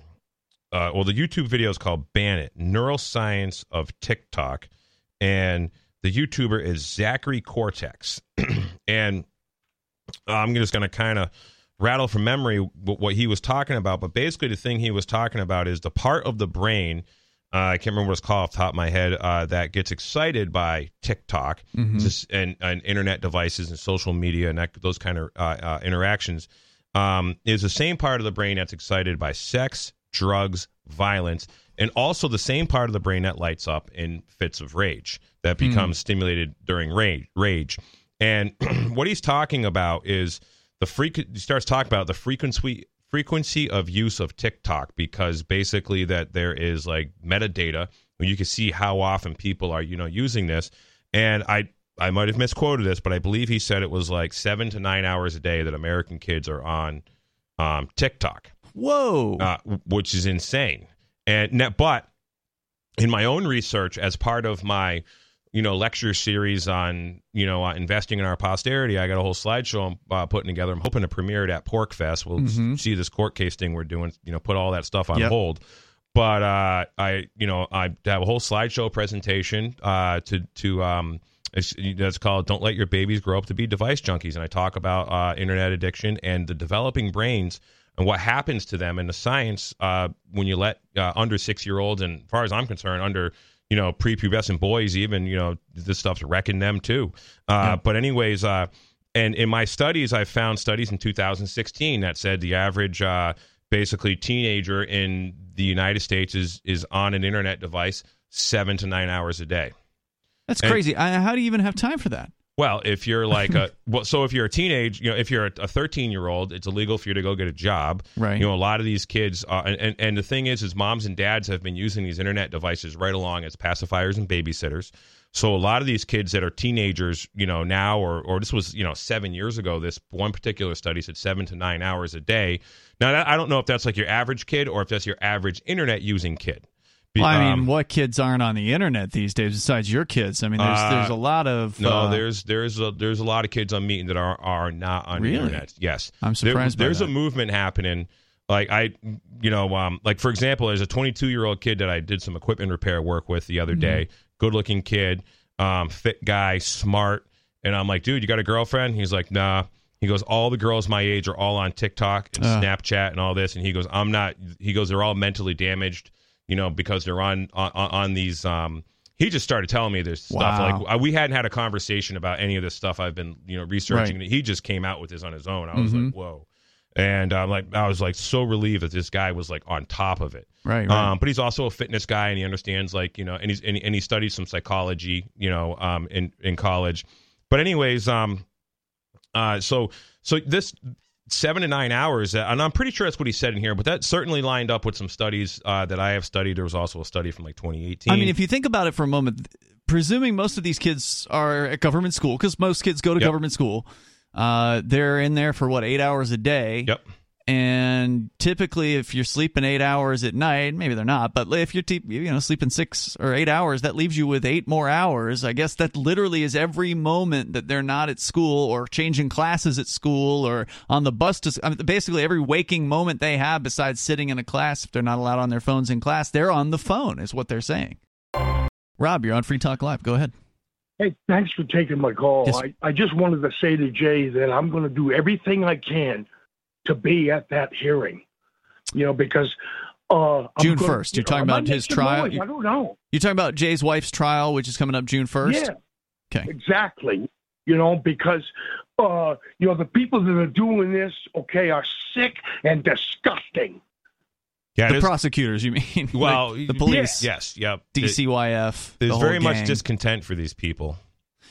C: uh, well, the YouTube video is called "Ban It: Neuroscience of TikTok," and the YouTuber is Zachary Cortex. and I'm just going to kind of rattle from memory what, what he was talking about, but basically the thing he was talking about is the part of the brain. Uh, I can't remember what it's called off the top of my head. Uh, that gets excited by TikTok
B: Mhm.
C: just, and, and internet devices and social media and that, those kind of uh, uh, interactions um, is the same part of the brain that's excited by sex, drugs, violence, and also the same part of the brain that lights up in fits of rage that
B: Hmm.
C: becomes stimulated during rage. Rage, and what he's talking about is the freq. He starts talking about the frequency frequency of use of TikTok because basically that there is like metadata where you can see how often people are you know using this, and I. I might have misquoted this, but I believe he said it was like seven to nine hours a day that American kids are on um, TikTok
B: Whoa.
C: uh, which is insane. And but in my own research, as part of my you know lecture series on you know uh, investing in our posterity, I got a whole slideshow I'm uh, putting together. I'm hoping to premiere it at PorcFest. We'll
B: Mhm.
C: see this court case thing we're doing. You know, put all that stuff on
B: Yep.
C: hold. But uh, I, you know, I have a whole slideshow presentation uh, to to um, it's, that's called "Don't Let Your Babies Grow Up to Be Device Junkies," and I talk about uh, internet addiction and the developing brains and what happens to them and the science uh, when you let uh, under six year olds and as far as I'm concerned under you know prepubescent boys even you know this stuff's wrecking them too. Uh, But anyways, uh, and in my studies, I found studies in 2016 that said the average uh, basically teenager in the United States is is on an internet device seven to nine hours a day.
B: That's
C: and-
B: crazy. I, how do you even have time for that?
C: Well, if you're like a well, so if you're a teenage, you know, if you're a 13 year old, it's illegal for you to go get a job.
B: Right.
C: You know, a lot of these kids, uh, and, and and the thing is, is moms and dads have been using these internet devices right along as pacifiers and babysitters. So a lot of these kids that are teenagers, you know, now or or this was you know seven years ago. This one particular study said seven to nine hours a day. Now that, I don't know if that's like your average kid or if that's your average internet using kid.
B: Well, I mean,
C: um,
B: what kids aren't on the internet these days besides your kids? I mean, there's
C: Uh,
B: there's a lot of
C: No,
B: uh,
C: there's there's a, there's a lot of kids I'm meeting that are are not on
B: Really?
C: the internet. Yes,
B: I'm
C: There-
B: surprised by
C: there's
B: that.
C: a movement happening. Like I, you know, um, like for example, there's a 22 year old kid that I did some equipment repair work with the
B: Mm-hmm.
C: other day. Good looking kid, um, fit guy, smart, and I'm like, dude, you got a girlfriend? He's like, nah. He goes, all the girls my age are all on TikTok and
B: Ugh.
C: Snapchat and all this, and he goes, I'm not. He goes, they're all mentally damaged, you know, because they're on on, on these. Um, he just started telling me this stuff.
B: Wow.
C: Like uh, we hadn't had a conversation about any of this stuff I've been, you know, researching. He just came out with this on his own. I was
B: Mhm.
C: like, whoa. and um, like I was like so relieved that this guy was like on top of it.
B: Right, right.
C: Um, but he's also a fitness guy, and he understands like you know, and he's and he, and he studied some psychology, you know, um, in in college. But anyways, um, uh, so so this seven to nine hours, uh, and I'm pretty sure that's what he said in here. But that certainly lined up with some studies uh, that I have studied. There was also a study from like 2018.
B: I mean, if you think about it for a moment, presuming most of these kids are at government school, because most kids go to
C: Yep.
B: government school, uh, they're in there for what eight hours a day.
C: Yep.
B: And typically, if you're sleeping eight hours at night, maybe they're not, but if you're te- you know sleeping six or eight hours, that leaves you with eight more hours. I guess that literally is every moment that they're not at school or changing classes at school or on the bus to. I mean, basically, every waking moment they have, besides sitting in a class, if they're not allowed on their phones in class, they're on the phone, is what they're saying. Rob, you're on Free Talk Live. Go ahead.
I: Hey, thanks for taking my call.
B: Yes.
I: I, I just wanted to say to Jay that I'm going to do everything I can to be at that hearing. You know, because uh,
B: June 1st. You're
I: you know,
B: talking about his trial?
I: noise. I don't know.
B: You're talking about Jay's wife's trial, which is coming up June 1st?
I: Yeah.
B: Okay.
I: Exactly. You know, because uh, you know the people that are doing this, okay, are sick and disgusting.
C: yeah,
B: The
C: there's-
B: prosecutors, you mean?
C: well,
B: Like the police,
C: yes, yep.
B: DCYF.
C: There's
B: the whole
C: very much discontent for these people.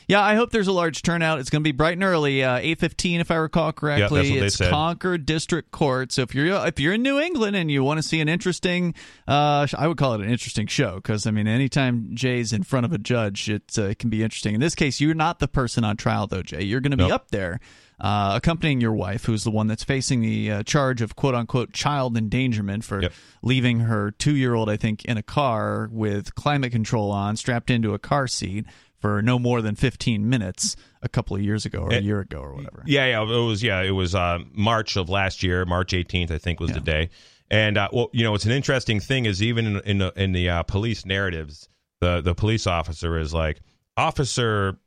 B: Yeah, I hope there's a large turnout. It's going to be bright and early, uh, eight fifteen, if I recall correctly.
C: they
B: it's
C: said.
B: Concord District Court. So if you're if you're in New England and you want to see an interesting, uh, I would call it an interesting show because I mean, anytime Jay's in front of a judge, it, uh, it can be interesting. In this case, you're not the person on trial, though, Jay. You're going to be
C: Nope.
B: up there. Uh, accompanying your wife, who's the one that's facing the uh, charge of "quote unquote" child endangerment for
C: Yep.
B: leaving her two-year-old, I think, in a car with climate control on, strapped into a car seat for no more than 15 minutes a couple of years ago or a
C: Eh,
B: year ago or whatever.
C: Yeah, yeah, it was. Yeah, it was uh, March of last year, March 18th, I think was the day. And uh, well, you know, it's an interesting thing is even in, in the in the uh, police narratives, the the police officer is like officer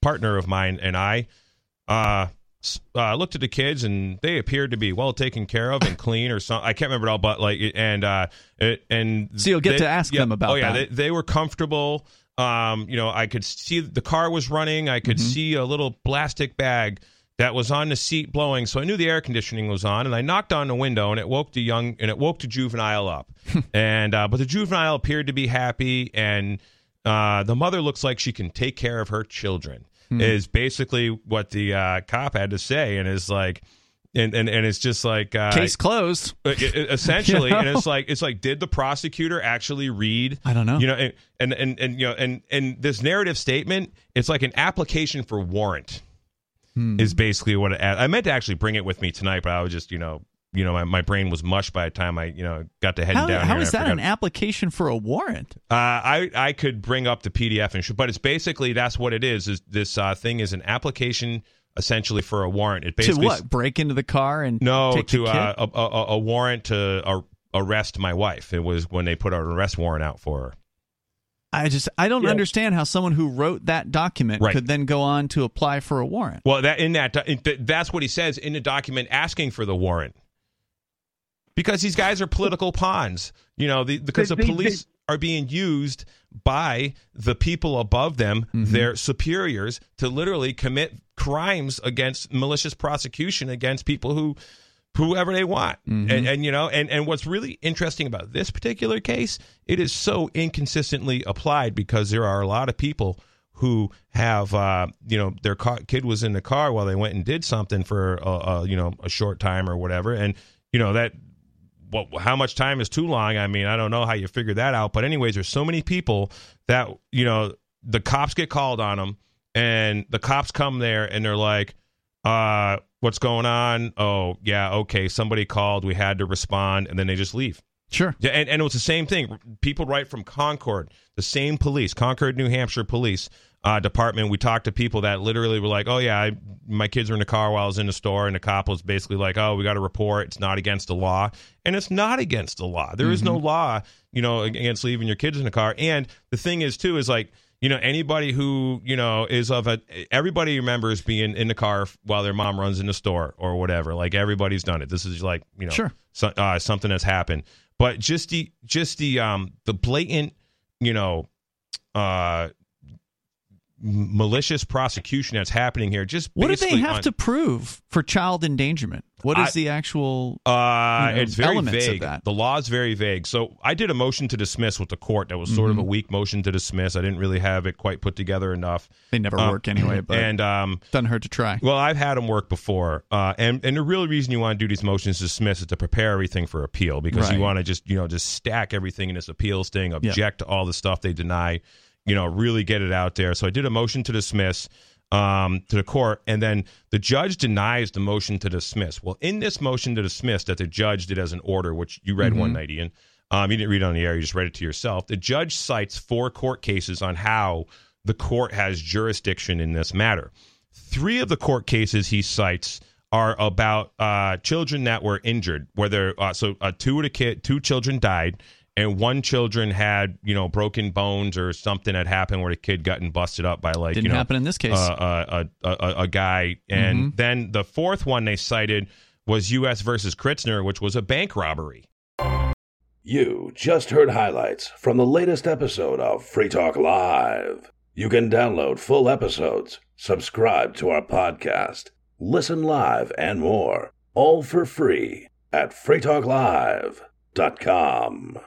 C: partner of mine and I uh, uh, looked at the kids and they appeared to be well taken care of and clean or something. I can't remember it all, but like and uh, it, and
B: So you'll get
C: they-
B: to ask
C: yeah,
B: them about
C: Oh yeah. They, they were comfortable. Um, you know, I could see the car was running. I
B: Mm-hmm.
C: could see a little plastic bag that was on the seat blowing, so I knew the air conditioning was on. And I knocked on the window, and it woke the young and it woke the juvenile up. and uh, but the juvenile appeared to be happy, and uh, the mother looks like she can take care of her children.
B: Hmm.
C: Is basically what the uh, cop had to say, and is like. And, and, and it's just like uh,
B: Case closed.
C: uh, essentially
B: You
C: and it's like it's like did the prosecutor actually read
B: I don't know.
C: you know and and and, and you know and and this narrative statement it's like an application for warrant
B: Hmm.
C: is basically what it i meant to actually bring it with me tonight but i was just you know you know my, my brain was mush by the time i you know got to heading
B: How,
C: down
B: how is that an application for a warrant?
C: uh, I I could bring up the PDF and sh- but it's basically that's what it is. Is this uh, thing is an application essentially for a warrant? It basically
B: To
C: basically
B: what? Break into the car and
C: no
B: take
C: to
B: the kid?
C: uh, a, a, a warrant to uh, arrest my wife. It was when they put an arrest warrant out for her.
B: I just I don't
I: Yeah.
B: understand how someone who wrote that document
C: Right.
B: could then go on to apply for a warrant.
C: Well, that in that that's what he says in the document asking for the warrant. Because these guys are political pawns, you know, the, because
I: They-
C: the
I: they-
C: police are being used by the people above them,
B: Mm-hmm.
C: their superiors, to literally commit crimes against malicious prosecution against people who whoever they want.
B: Mm-hmm.
C: And, and you know, and, and what's really interesting about this particular case, it is so inconsistently applied because there are a lot of people who have uh, you know their car, kid was in the car while they went and did something for a, a you know a short time or whatever, and you know that what how much time is too long? I mean, I don't know how you figure that out, but anyways, there's so many people that you know the cops get called on them, and the cops come there and they're like, uh, "What's going on? Oh, yeah, okay, somebody called, we had to respond," and then they just leave.
B: Sure.
C: Yeah, and, and it was the same thing. People right from Concord, the same police, Concord, New Hampshire police uh, department. We talked to people that literally were like, "Oh yeah, I, my kids were in the car while I was in the store," and the cop was basically like, "Oh, we got a report. It's not against the law, and it's not against the law. There is no law, you know, against leaving your kids in the car." And the thing is, too, is like. You know, anybody who you know is of a everybody remembers being in the car while their mom runs in the store or whatever. Like everybody's done it. This is like you know,
B: Sure.
C: so, uh, something that's happened. But just the just the um the blatant, you know, uh malicious prosecution that's happening here. Just
B: what do they have
C: on-
B: to prove for child endangerment? What is
C: I-
B: the actual?
C: Uh,
B: you know,
C: it's very
B: elements of
C: vague.
B: that?
C: The law is very vague. So I did a motion to dismiss with the court that was sort
B: Mm-hmm.
C: of a weak motion to dismiss. I didn't really have it quite put together enough.
B: They never
C: Uh,
B: work anyway, but
C: and um,
B: doesn't hurt to try.
C: well, I've had them work before, uh, and and the real reason you want to do these motions to dismiss is to prepare everything for appeal because
B: Right.
C: you want to just you know just stack everything in this appeals thing, object to all the stuff they deny, you know, really get it out there. So I did a motion to dismiss um, to the court, and then the judge denies the motion to dismiss. Well, in this motion to dismiss that the judge did as an order, which you read one night, Ian, um, you didn't read it on the air, you just read it to yourself. The judge cites four court cases on how the court has jurisdiction in this matter. Three of the court cases he cites are about uh, children that were injured, whether uh, so uh, two of the kid, two children died, and one children had you know broken bones or something had happened where the kid gotten busted up by like
B: Didn't
C: you know
B: happen in this case.
C: uh, a, a, a, a guy, and
B: Mm-hmm.
C: then the fourth one they cited was U.S. versus Kritzner, which was a bank robbery.
A: You just heard highlights from the latest episode of Free Talk Live. You can download full episodes, subscribe to our podcast, listen live, and more, all for free at freetalklive.com.